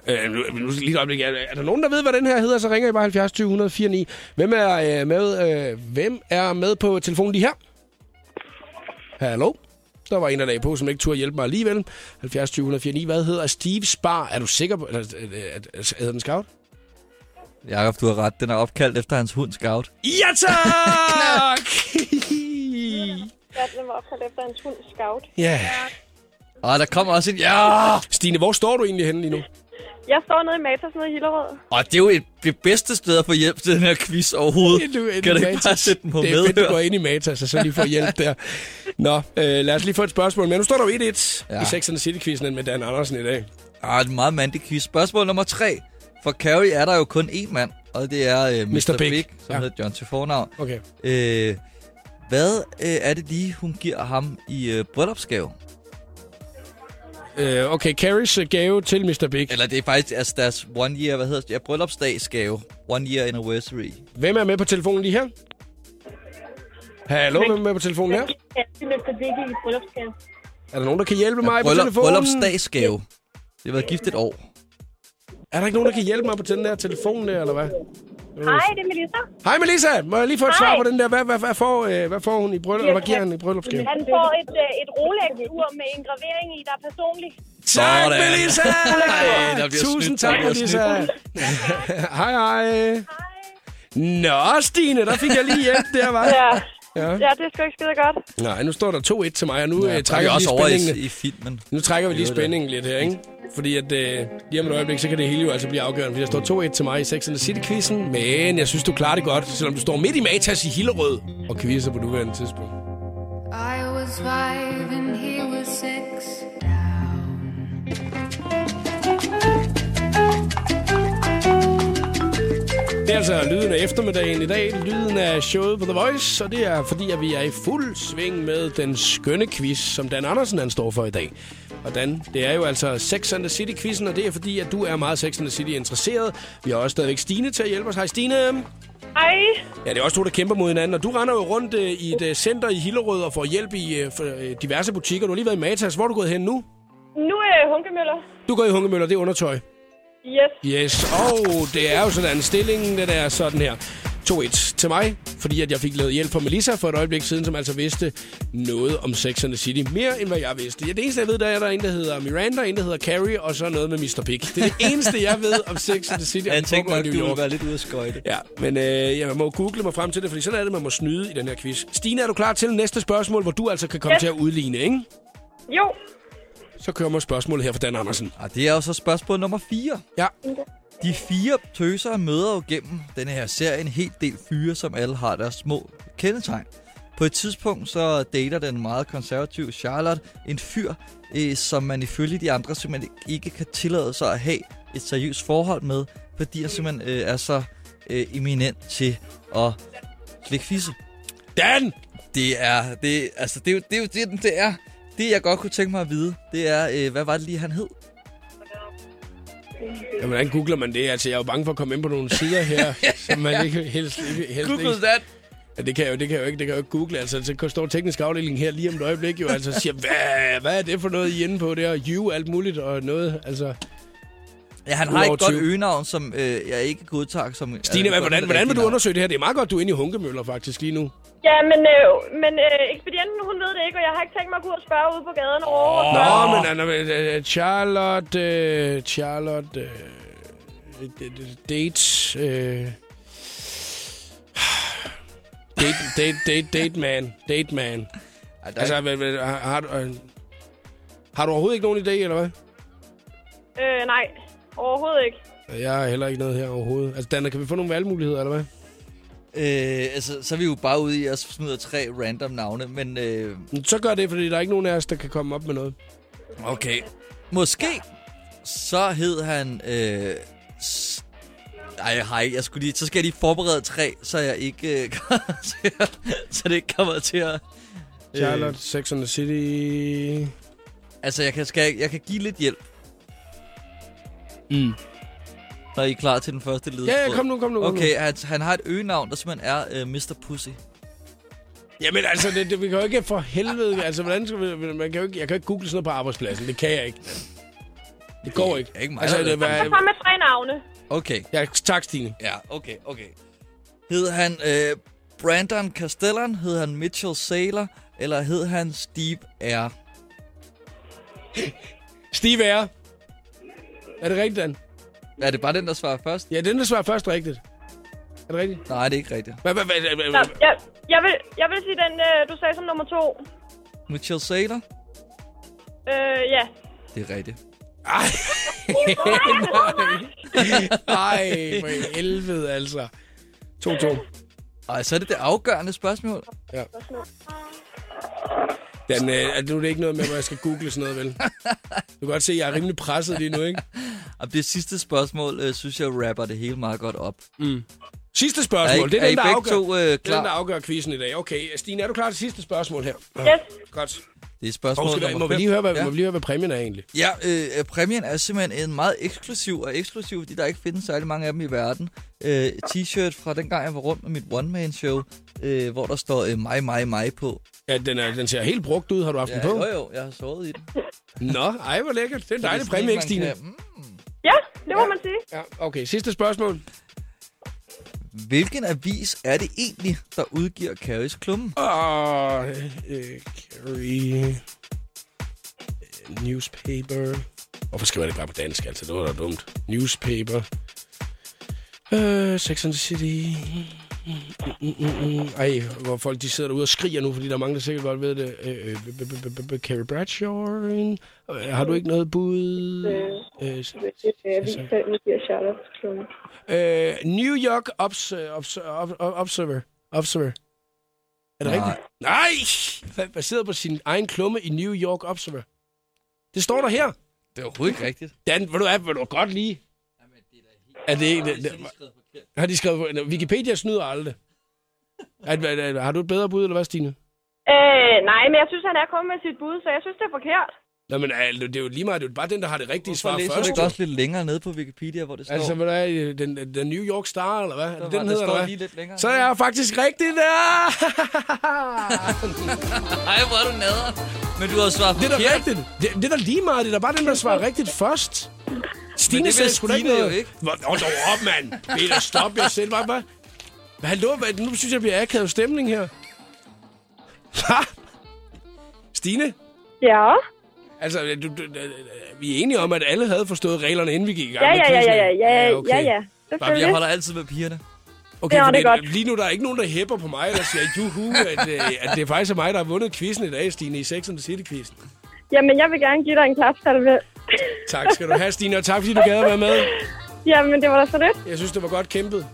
Øh, nu, nu lige et øjeblik. Er, er der nogen, der ved, hvad den her hedder, så ringer I bare 70 20 149. Hvem er, øh, med, øh, hvem er med på telefonen lige her? Hallo? Der var en, der lagde på, som ikke turde hjælpe mig alligevel. 70 20 149. Hvad hedder Steve's Bar? Er du sikker på... Øh, øh, øh, hedder den Scout? Jakob, du har ret. Den er opkaldt efter hans hund Scout. Ja, tak! Ja, den var opkaldt efter en hund scout. Ja. Og der kommer også en... Ja! Stine, hvor står du egentlig henne lige nu? Jeg står nede i Matas nede i Hillerød. Og det er jo et, det bedste sted at få hjælp til den her quiz overhovedet. Du, kan du ikke bare sætte den på det er fedt, du går ind i Matas, og så lige får hjælp der. Nå, øh, lad os lige få et spørgsmål. Men nu står der jo 1-1 ja. I Sex and the City-quizzen med Dan Andersen i dag. Ah, det er en meget mandig quiz. Spørgsmål nummer tre. For Carrie er der jo kun én mand, og det er øh, Mr. Mr. Big, Big. som Ja. hedder John til fornavn. Okay. Øh, hvad øh, er det lige, hun giver ham i øh, bryllupsgave? Øh, okay, Carries øh, gave til Mr. Big. Eller det er faktisk altså deres one year, hvad hedder det? Ja, bryllupsdagsgave. One year anniversary. Hvem er med på telefonen lige her? Hallo, hvem er med på telefonen her? Er Mr. Biggie i bryllupsgave. Er der nogen, der kan hjælpe mig på Bryllup, telefonen? bryllupsdagsgave. Det har været gift et år. Er der ikke nogen, der kan hjælpe mig på den der telefon der, eller hvad? Hej, det er Melissa. Hej Melissa, må jeg lige få et svar Hej. på den der? Hvad, hvad, hvad, får, øh, hvad får hun i bryllup? Eller hvad giver han i bryllupsgave? Han får et, øh, et Rolex-ur med en gravering i, der er personlig. Tak, Sådan. Melissa! Ej, der bliver Tusind snydt, der tak, bliver Melissa. hej, hej. Nå, Stine, der fik jeg lige hjælp der, var. Ja. Ja. ja, det er sgu ikke skide godt. Nej, nu står der 2-1 til mig, og nu Ja, er trækker vi også lige over i, spændingen. i filmen. Nu trækker vi lige spændingen lidt her, ikke? Fordi at øh, lige om et øjeblik, så kan det hele jo altså blive afgørende. Fordi der står 2-1 til mig i 6 City-quizzen. Men jeg synes, du klarer det godt, selvom du står midt i Matas i Hillerød og quizzer på nuværende tidspunkt. I was five and here Det er altså lyden af eftermiddagen i dag, lyden af showet på The Voice, og det er fordi, at vi er i fuld sving med den skønne quiz, som Dan Andersen han står for i dag. Og Dan, det er jo altså Sex and the City-quizzen, og det er fordi, at du er meget Sex and the City interesseret. Vi har også stadigvæk Stine til at hjælpe os. Hej Stine. Hej. Ja, det er også to, der kæmper mod hinanden, og du render jo rundt øh, i et øh, center i Hillerød og får hjælp i øh, for, øh, diverse butikker. Du har lige været i Matas. Hvor er du gået hen nu? Nu er Hunkemøller. Du går i Hungemøller, det er undertøj. Yes. Yes, og det er jo sådan, stillingen den er sådan her. 2-1 til mig, fordi at jeg fik lavet hjælp fra Melissa for et øjeblik siden, som altså vidste noget om Sex and the City. Mere end hvad jeg vidste. Ja, det eneste, jeg ved, der er, der er en, der hedder Miranda, en, der hedder Carrie, og så noget med Mr. Big. Det er det eneste, jeg ved om Sex and the City. og Jeg tænkte nok, du være lidt ude at skøjte. Ja, men øh, jeg må google mig frem til det, fordi sådan er det, man må snyde i den her quiz. Stine, er du klar til næste spørgsmål, hvor du altså kan komme Yes. til at udligne, ikke? Jo. Så kommer spørgsmålet her fra Dan Andersen. Og det er jo så spørgsmål nummer 4. Ja. De fire tøser møder jo gennem denne her serie en hel del fyre, som alle har deres små kendetegn. På et tidspunkt så dater den meget konservative Charlotte en fyr, øh, som man ifølge de andre simpelthen ikke kan tillade sig at have et seriøst forhold med, fordi han simpelthen øh, er så øh, eminent til at slikke fisse. Dan! Det er, det, altså, det, er jo, det er jo det, det er. Det, jeg godt kunne tænke mig at vide, det er, øh, hvad var det lige, han hed? Ja, hvordan googler man det? Altså, jeg er jo bange for at komme ind på nogle sider her, som man ikke helst, ikke, helst Google ikke... that! Ja, det kan jeg jo, det kan jeg jo ikke, det kan jeg jo ikke google. Altså, så står teknisk afdeling her lige om et øjeblik jo, altså siger, hvad, hvad er det for noget, I er inde på der? You, alt muligt og noget, altså... Ja, han har et godt 20. øgenavn, som øh, jeg ikke godtager som... Stine, øh, hvad, hvordan, hvordan vil du undersøge det her? Det er meget godt, du er inde i Hunkemøller faktisk lige nu. Ja, men, øh, men øh, ekspedienten, hun ved det ikke, og jeg har ikke tænkt mig at gå ud og spørge ude på gaden over. Oh. Nå, men Anna, øh, øh, Charlotte, øh, Charlotte, øh, date, øh, date, date, date, date man, date man. Ej, Altså, hvad, har, har, du, øh, har du overhovedet ikke nogen idé, eller hvad? Øh, nej, overhovedet ikke. Jeg har heller ikke noget her overhovedet. Altså, Danne, kan vi få nogle valgmuligheder, eller hvad? øh, altså, så er vi jo bare ude i at smide tre random navne, men øh, Så gør det, fordi der er ikke nogen af os, der kan komme op med noget. okay. Måske så hed han... Øh, s- Nej, jeg. Jeg skulle lige, så skal jeg lige forberede tre, så jeg ikke øh, kommer til at, så det ikke kommer til at... øh, Charlotte, Sex and the City... altså, jeg kan, skal, jeg kan give lidt hjælp, Mm. når I er klar til den første ledetråd. Ja, ja, kom nu, kom nu. kom nu. Okay, han, han har et øgenavn, der simpelthen er øh, Mr. Pussy. Jamen altså, det, det, vi kan jo ikke for helvede... Altså, hvordan skal vi, man kan jo ikke, jeg kan jo ikke google sådan noget på arbejdspladsen. Det kan jeg ikke. Det går ikke. Ikke mig. Altså, det, hvad, kom med tre navne. Okay, ja, tak, Stine. ja, okay, okay. Hed han øh, Brandon Castellan? Hed han Mitchell Saylor? Eller hed han Steve R? Steve R. Er det rigtigt, Dan? Er det bare den, der svarer først? Ja, den der svarer først rigtigt. Er det rigtigt? Nej, det er ikke rigtigt. Hvad, hvad, hvad, hvad, hvad, jeg, jeg, vil, jeg vil sige den, øh, du sagde som nummer to. Mitchell Saylor? Øh, ja. Det er rigtigt. Ej, Ej, for helvede altså. 2-2. Ej, så er det det afgørende spørgsmål. Ja. Den, øh, er nu er det ikke noget med, at jeg skal google sådan noget, vel? Du kan godt se, at jeg er rimelig presset lige nu, ikke? Og det sidste spørgsmål, øh, synes jeg, rapper det hele meget godt op. Mm. Sidste spørgsmål. Er I- det er, er den, der begge afgør, to, øh, det er klar? den, der afgør quizzen i dag. Okay, Stine, er du klar til sidste spørgsmål her? Yes. Godt. Det er spørgsmål vi, nummer må, vi lige høre, hvad, Ja. må vi lige høre, hvad præmien er egentlig? Ja, øh, præmien er simpelthen en meget eksklusiv, og eksklusiv, fordi der ikke findes særlig mange af dem i verden. Øh, t-shirt fra dengang, jeg var rundt med mit one-man-show, øh, hvor der står øh, mig, mig, mig på. Ja, den, er, den ser helt brugt ud. Har du haft Ja, den på? jo, jo, jeg har sovet i den. Nå, ej, hvor lækkert. Det er en dejlig præmie, ikke, Stine? kan- Ja, det må man sige. Ja, okay. Sidste spørgsmål. Hvilken avis er det egentlig, der udgiver Carries klumme? Åh, øh, Carrie... øh, Newspaper... Hvorfor skriver jeg det bare på dansk, altså? Det var da dumt. Newspaper... Øh, Sex and the City... Ej, hvor folk de sidder derude og skriger nu, fordi der er mange, der sikkert godt ved det. Øh, øh, Carrie Bradshaw... øh, Har du ikke noget bud? Øh, New York Obs- Obs- Ob- Ob- Observer. Observer. Er det Nej. rigtigt? Nej! Baseret på sin egen klumme i New York Observer. Det står der her. Det er overhovedet ikke rigtigt. Dan, vil du, er, vil du godt lige? Er det ikke... Det, det, har de skrevet på? Wikipedia snyder aldrig. Er, har du et bedre bud, eller hvad, Stine? Øh, nej, men jeg synes, han er kommet med sit bud, så jeg synes, det er forkert. Nå, men er, det er jo lige meget, det er jo bare den, der har det rigtige Hvorfor svar læser først. ikke også lidt længere nede på Wikipedia, hvor det står? Altså, hvad er det? Den, den New York Star, eller hvad? Er det den det hedder, står eller hvad? lige lidt længere Så er jeg faktisk rigtig der! Ej, hvor er du nader. Men du har svaret Det er da forkert. rigtigt. Det, det er da lige meget. Det er da bare den, der svarer rigtigt først. Stine det sagde sgu da ikke noget. ikke. Hold dog op, mand. Peter, stop jer selv. Hvad, hvad? Hallo, hvad, nu synes jeg, jeg bliver akavet stemning her. Ha! Stine? Ja. Altså, du, du, du, vi er enige om, at alle havde forstået reglerne, inden vi gik i gang Ja, med ja, ja, quizzen. ja, ja, ja, okay. ja, ja. Bare, jeg holder altid med pigerne. Okay, Ja, det er godt. Lige nu der er ikke nogen, der hæpper på mig, der siger, juhu, at, øh, at det faktisk er mig, der har vundet quizzen i dag, Stine, i Sex and the City-quizzen. Jamen, jeg vil gerne give dig en klapsalve. Tak skal du have, Stine, og tak fordi du gad at være med. Jamen, det var da så lidt. Jeg synes, det var godt kæmpet.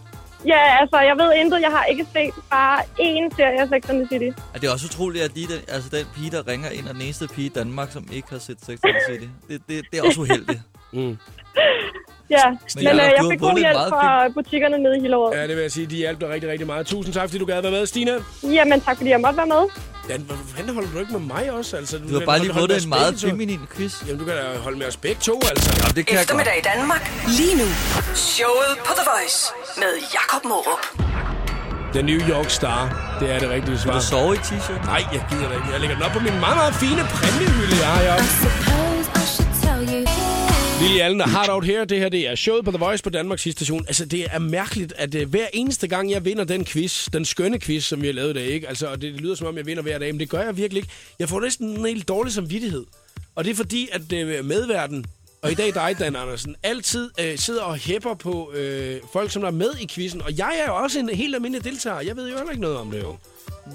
Ja, altså, jeg ved intet. Jeg har ikke set bare én serie af Sex and the City. Og det er også utroligt, at lige den, altså den pige, der ringer ind, er den eneste pige i Danmark, som ikke har set Sex and the City. Det, det, det er også uheldigt. Mm. Ja, men, men Jacob, øh, du jeg fik god hjælp fra butikkerne nede i Hillerød. Ja, det vil jeg sige, de hjalp dig rigtig, rigtig meget. Tusind tak, fordi du gad at være med, Stine. Jamen, tak fordi jeg måtte være med. Ja, hvor fanden holder du ikke med mig også? Altså, Du har bare lige vundet en meget feminin quiz. Jamen, du kan da holde med os begge to, altså. Ja, det kan jeg godt. Eftermiddag i Danmark. Lige nu. Showet på The Voice med Jakob Morup. The New York Star, det er det rigtige svar. Vil du sove i t-shirt? Nej, jeg gider det ikke. Jeg lægger den op på min meget, meget fine præmiehylde, jeg har heroppe. Lille Allen og Hard Out Here, det her det er showet på The Voice på Danmarks station. Altså, det er mærkeligt, at uh, hver eneste gang, jeg vinder den quiz, den skønne quiz, som vi har lavet i dag, ikke? Altså, og det lyder som om, jeg vinder hver dag, men det gør jeg virkelig ikke. Jeg får næsten en helt dårlig samvittighed. Og det er fordi, at uh, medverden, og i dag dig, Dan Andersen, altid uh, sidder og hæpper på uh, folk, som er med i quizzen. Og jeg er jo også en helt almindelig deltager. Jeg ved jo heller ikke noget om det, jo.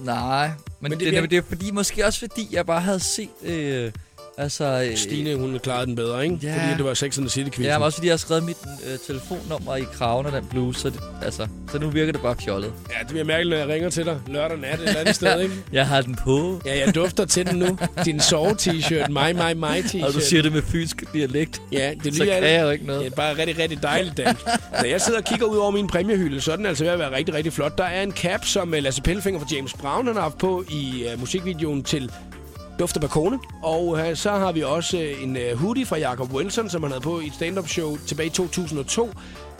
Nej, men, Men det det, bliver- det, det er fordi, måske også fordi, jeg bare havde set... Øh, altså, øh, Stine, hun klarede den bedre, ikke? Ja. Fordi det var Sex and the. Ja, men også fordi jeg har skrevet mit øh, telefonnummer i kraven af den bluse, så, det, altså, så nu virker det bare fjollet. Ja, det bliver mærkeligt, når jeg ringer til dig lørdag nat et eller andet sted, ikke? Jeg har den på, Ja, jeg dufter til den nu. Din sove-t-shirt, my, my, my t-shirt. og du siger det med fynsk dialekt. Ja, det er så kan jeg jo ikke noget. Det er bare rigtig, rigtig dejligt, Dan. Når jeg sidder og kigger ud over min præmiehylde, så er den altså ved at være rigtig, rigtig flot. Der er en cap, som øh, Lasse Pellefinger fra James Brown han har haft på i uh, musikvideoen til Duft af Bakone. Og uh, så har vi også uh, en uh, hoodie fra Jacob Wilson, som han havde på i et stand-up show tilbage i 2002.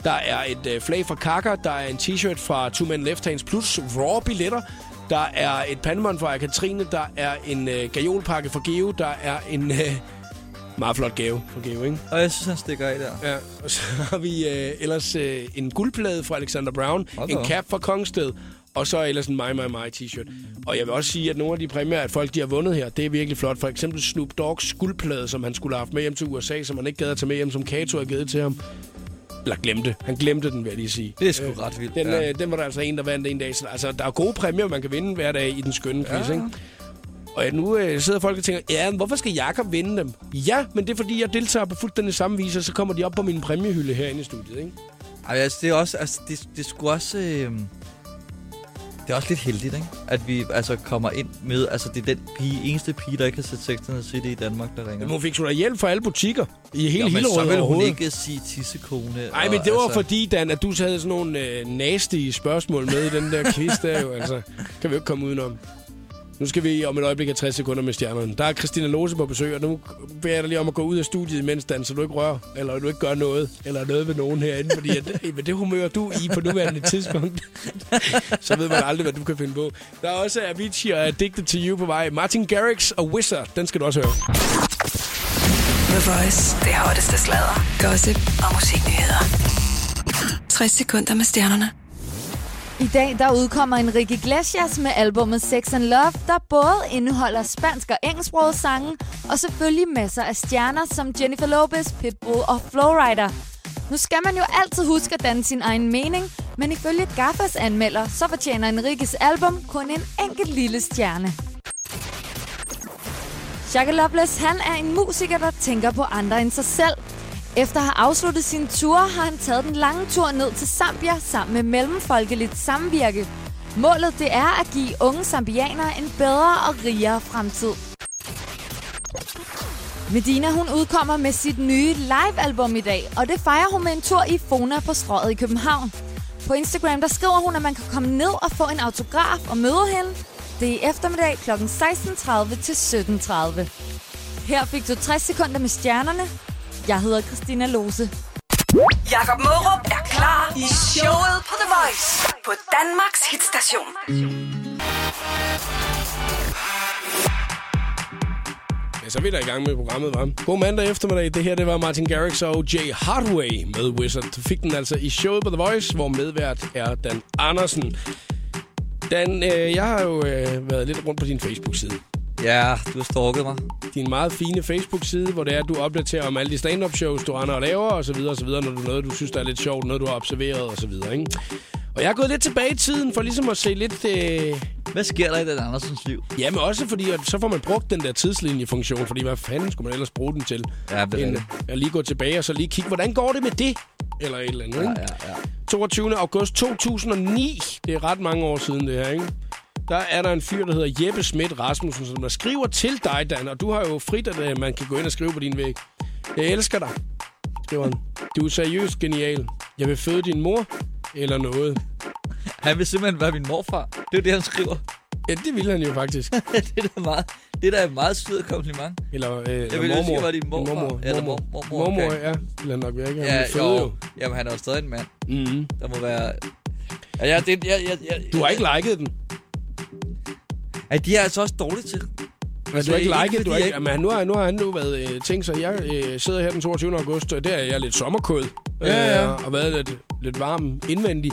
Der er et uh, flag fra Kaka, der er en t-shirt fra Two Men Left Hands plus raw billetter. Der er et pandemon fra Katrine, der er en uh, gajolpakke fra Geo, der er en uh, meget flot gave fra Geo, ikke? Og jeg synes, han stikker af der. Ja, og så har vi øh, ellers øh, en guldplade fra Alexander Brown, Hold en cap fra Kongsted, og så ellers en My My My t-shirt. Og jeg vil også sige, at nogle af de præmier, at folk de har vundet her, det er virkelig flot. For eksempel Snoop Dogg's guldplade, som han skulle have haft med hjem til USA, som han ikke gad at tage med hjem, som Kato har givet til ham. Eller glemte. Han glemte den, vil jeg lige sige. Det er sgu ret vildt, Den, ja. øh, den var der altså en, der vandt en dag. Så, altså, der er gode præmier, man kan vinde hver dag i den skønne quiz, Ja. ikke? Og nu øh, sidder folk og tænker, ja, hvorfor skal Jakob vinde dem? Ja, men det er fordi, jeg deltager på fuldstændig samme vis, og så kommer de op på min præmiehylde herinde i studiet, ikke? Ej, altså, det er også, altså, det, det skulle også, øh, det er også lidt heldigt, ikke? At vi altså kommer ind med, altså det er den pige, eneste pige, der ikke har set Sex and the City i Danmark, der ringer. Men hun fik sgu da hjælp fra alle butikker i hele Hillerød så vil hun ikke sige tissekone. Nej, men det var altså... fordi, Dan, at du havde sådan nogle øh, nasty spørgsmål med i den der quiz der jo. Altså, kan vi jo ikke komme udenom. Nu skal vi om et øjeblik have 60 sekunder med stjernerne. Der er Christina Lose på besøg, og nu beder jeg dig lige om at gå ud af studiet imens, Dan, så du ikke rører, eller du ikke gør noget, eller noget ved nogen herinde, fordi at, med det humør, du er i på nuværende tidspunkt, så ved man aldrig, hvad du kan finde på. Der er også Avicii og Addicted to You på vej. Martin Garrix og Wizard, den skal du også høre. The Voice. Det hotteste sladder, gossip og musiknyheder. 60 sekunder med stjernerne. I dag der udkommer Enrique Iglesias med albumet Sex and Love, der både indeholder spansk og engelsksproget sange, og selvfølgelig masser af stjerner som Jennifer Lopez, Pitbull og Flowrider. Nu skal man jo altid huske at danne sin egen mening, men ifølge Gaffas anmelder, så fortjener Enriques album kun en enkelt lille stjerne. Shaka Loveless, han er en musiker, der tænker på andre end sig selv. Efter at have afsluttet sin tur, har han taget den lange tur ned til Zambia sammen med Mellemfolkeligt Samvirke. Målet det er at give unge zambianere en bedre og rigere fremtid. Medina hun udkommer med sit nye live-album i dag, og det fejrer hun med en tur i Fona på strøget i København. På Instagram der skriver hun, at man kan komme ned og få en autograf og møde hende. Det er eftermiddag kl. 16.30 til 17.30. Her fik du 60 sekunder med stjernerne. Jeg hedder Christina Lose. Jakob Mørup er klar i showet på The Voice på Danmarks hitstation. Ja, så er vi da i gang med programmet, var. God mandag eftermiddag. Det her, det var Martin Garrix og Jay Hardway med Wizard. Du fik den altså i showet på The Voice, hvor medvært er Dan Andersen. Dan, øh, jeg har jo øh, været lidt rundt på din Facebook-side. Ja, du har stalket mig. Din meget fine Facebook-side, hvor det er, at du opdaterer om alle de stand-up shows, du render og laver, og så videre, og så videre, når du noget, du synes, der er lidt sjovt, noget, du har observeret, og så videre, ikke? Og jeg er gået lidt tilbage i tiden, for ligesom at se lidt... Øh... Hvad sker der i Dan Andersens liv? Jamen også fordi, at så får man brugt den der tidslinjefunktion, fordi hvad fanden skulle man ellers bruge den til? Ja, det er at lige gå tilbage og så lige kigge, hvordan går det med det? Eller et eller andet, Ja, ikke? ja, ja. 22. august 2009. Det er ret mange år siden det her, ikke? Der er der en fyr, der hedder Jeppe Schmidt Rasmussen, som der skriver til dig, Dan, og du har jo frit, at øh, man kan gå ind og skrive på din væg. Jeg elsker dig, skriver han. Du er seriøst genial. Jeg vil føde din mor, eller noget. Han vil simpelthen være min morfar. Det er det, han skriver. Ja, det vil han jo faktisk. det er da meget, det er da et meget sødt kompliment. Eller, øh, jeg eller vil ønske, mormor. jeg var din morfar. Mormor. Eller Mormor. mor, mormor, Mormor, okay. ja. Eller nok ikke. Han Ja, føde jo. jo. Jamen, han er jo stadig en mand. Mm-hmm. Der må være... Ja, ja, det, ja, ja, ja, Du har ikke liket den. Ja, de er altså også dårlige til. Men du har ikke ikke liket, fordi du har jeg ikke, ikke- men nu har, nu har han nu været øh, tænkt sig, jeg øh, sidder her den 22. august, og der er jeg lidt sommerkåd. Ja, ja. Øh, og været lidt, lidt varm indvendig.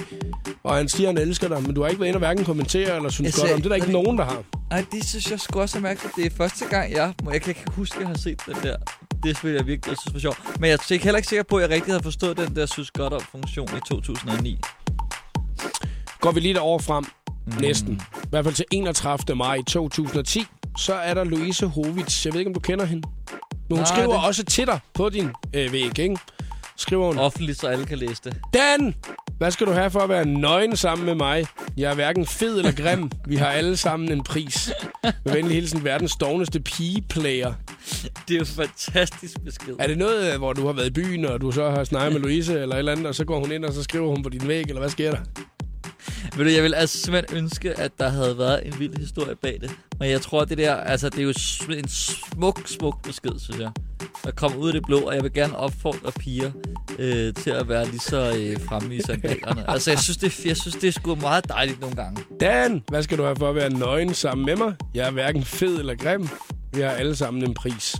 Og han siger, han elsker dig, men du har ikke været inde og hverken kommentere eller synes Jeg godt om. Det er der ikke det- nogen, der har. Nej, det synes jeg sgu også er mærkeligt. Det er første gang, jeg... må- Jeg kan ikke huske, at jeg har set den der. Det vil jeg virkelig synes var sjovt. Men jeg er ikke- heller ikke sikker på, at jeg rigtig havde forstået den der synes godt om funktion i 2009. Går vi lige år frem, mm. næsten, i hvert fald til 31. maj 2010, så er der Louise Hovits. Jeg ved ikke, om du kender hende. Men hun Nej, skriver det- også til dig på din øh, væg, ikke? Skriver hun, Offentligt, så alle kan læse det. Dan, hvad skal du have for at være nøgen sammen med mig? Jeg er hverken fed eller grim. Vi har alle sammen en pris. Med venlig hilsen, verdens dovneste pigeplayer. Det er jo fantastisk besked. Er det noget, øh, hvor du har været i byen, og du så har snakket med Louise eller et eller andet, og så går hun ind, og så skriver hun på din væg, eller hvad sker der? Ved du, jeg vil altså simpelthen ønske, at der havde været en vild historie bag det. Men jeg tror, det der, altså det er jo en smuk, smuk besked, synes jeg. Der kommer ud af det blå, og jeg vil gerne opfordre piger øh, til at være lige så øh, fremme i sandalerne. altså, jeg synes, det jeg synes, det er sgu meget dejligt nogle gange. Dan, hvad skal du have for at være nøgen sammen med mig? Jeg er hverken fed eller grim. Vi har alle sammen en pris.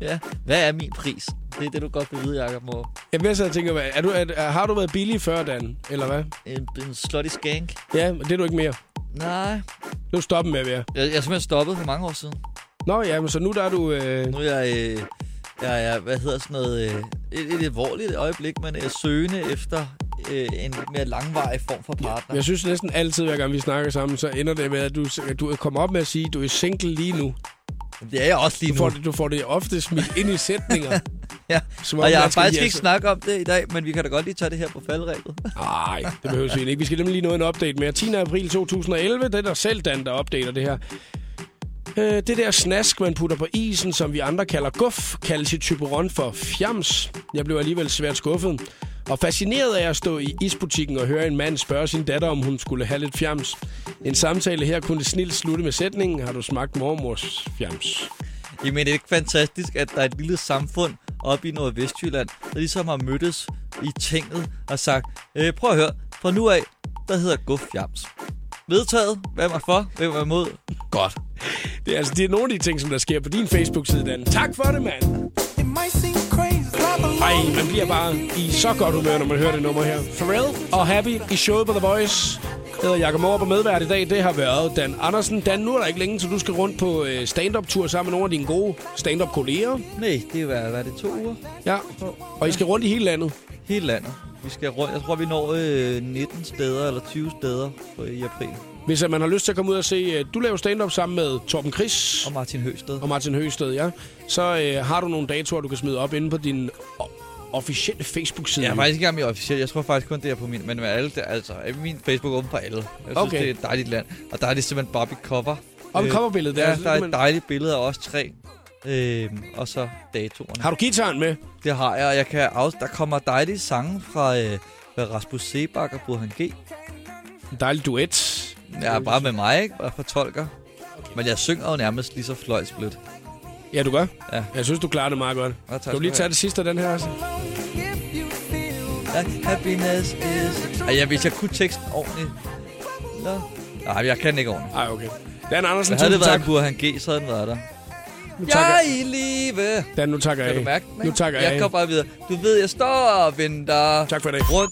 Ja, hvad er min pris? Det er det, du godt vil vide, Jacob Moore. Jeg vil så tænke, hvad, er du, er, har du været billig før, Dan? Eller hvad? En, en slutty skank? Ja, men det er du ikke mere. Nej. Nu er stoppen med at være. Jeg, jeg er simpelthen stoppet for mange år siden. Nå ja, men så nu der er du... Øh... Nu er jeg, øh, jeg er, hvad hedder sådan noget, øh, et, et alvorligt øjeblik, men er søgende efter øh, en lidt mere langvarig form for partner. Jeg synes næsten altid, hver gang vi snakker sammen, så ender det med, at du, at du kommer op med at sige, at du er single lige nu. Det er jeg også lige du får, nu. det, du får det ofte smidt ind i sætninger. Ja, Som om og jeg har faktisk hjælpe. ikke snakket om det i dag, men vi kan da godt lige tage det her på faldrebet. Nej, det behøver vi ikke. Vi skal nemlig lige nå en update mere. 10. april 2011, det er der selv Dan, der opdater det her. Øh, det der snask, man putter på isen, som vi andre kalder guf, kaldes i Typeron for fjams. Jeg blev alligevel svært skuffet. Og fascineret af at stå i isbutikken og høre en mand spørge sin datter, om hun skulle have lidt fjams. En samtale her kunne snilt slutte med sætningen, har du smagt mormors fjams? Jamen, det er ikke fantastisk, at der er et lille samfund oppe i Nordvestjylland, der ligesom har mødtes i tinget og sagt, øh, prøv at høre, fra nu af, der hedder Guf Jams. Vedtaget, hvem er for, hvem er imod? Godt. Det er altså det er nogle af de ting, som der sker på din Facebook-side, Dan. Tak for det, mand. Ej, man bliver bare i så godt humør, når man hører det nummer her. Pharrell og Happy i showet på The Voice. Jeg hedder Jakob Morup og medvært i dag. Det har været Dan Andersen. Dan, nu er der ikke længe, så du skal rundt på øh, stand-up-tur sammen med nogle af dine gode stand-up-kolleger. Nej, det er hvad, er det, to uger? Ja, og I skal rundt i hele landet. Hele landet. Vi skal rundt, jeg tror, vi når øh, 19 steder eller 20 steder i april. Hvis at man har lyst til at komme ud og se, øh, du laver stand-up sammen med Torben Chris. Og Martin Høsted. Og Martin Høsted, ja. Så øh, har du nogle datoer, du kan smide op inde på din officielle Facebook-side. Jeg er faktisk ikke engang mere officielt. Jeg tror faktisk kun, det er på min. Men med alle, det, altså, er min Facebook åben for alle. Jeg synes, Okay. det er et dejligt land. Og der er det simpelthen Bobby Cover. Oppe i coverbilledet, der der, er- ja, der er et dejligt billede af os tre. Øhm, og så datoerne. Har du gitaren med? Det har jeg, og jeg kan af, der kommer dejlige sange fra, øh, Rasmus Sebak og Burhan G. En dejlig duet. Ja, bare med mig, ikke? Bare fortolker. Men jeg synger jo nærmest lige så fløjtsblødt. Ja, du gør. Ja. Jeg synes, du klarer det meget godt. tak skal du lige tage det sidste af den her? Altså? Ja, happiness is... Ej, ja, hvis jeg kunne teksten ordentligt... Nå. Nej, jeg kan ikke ordentligt. Ej, okay. Dan Andersen, havde det været tak. en Burhan G, så havde den været der. Nu takker- Jeg er i live. Dan, nu takker Kan jeg du mærke den, Nu takker jeg Jeg går bare videre. Du ved, jeg står og venter. Tak for det. Rundt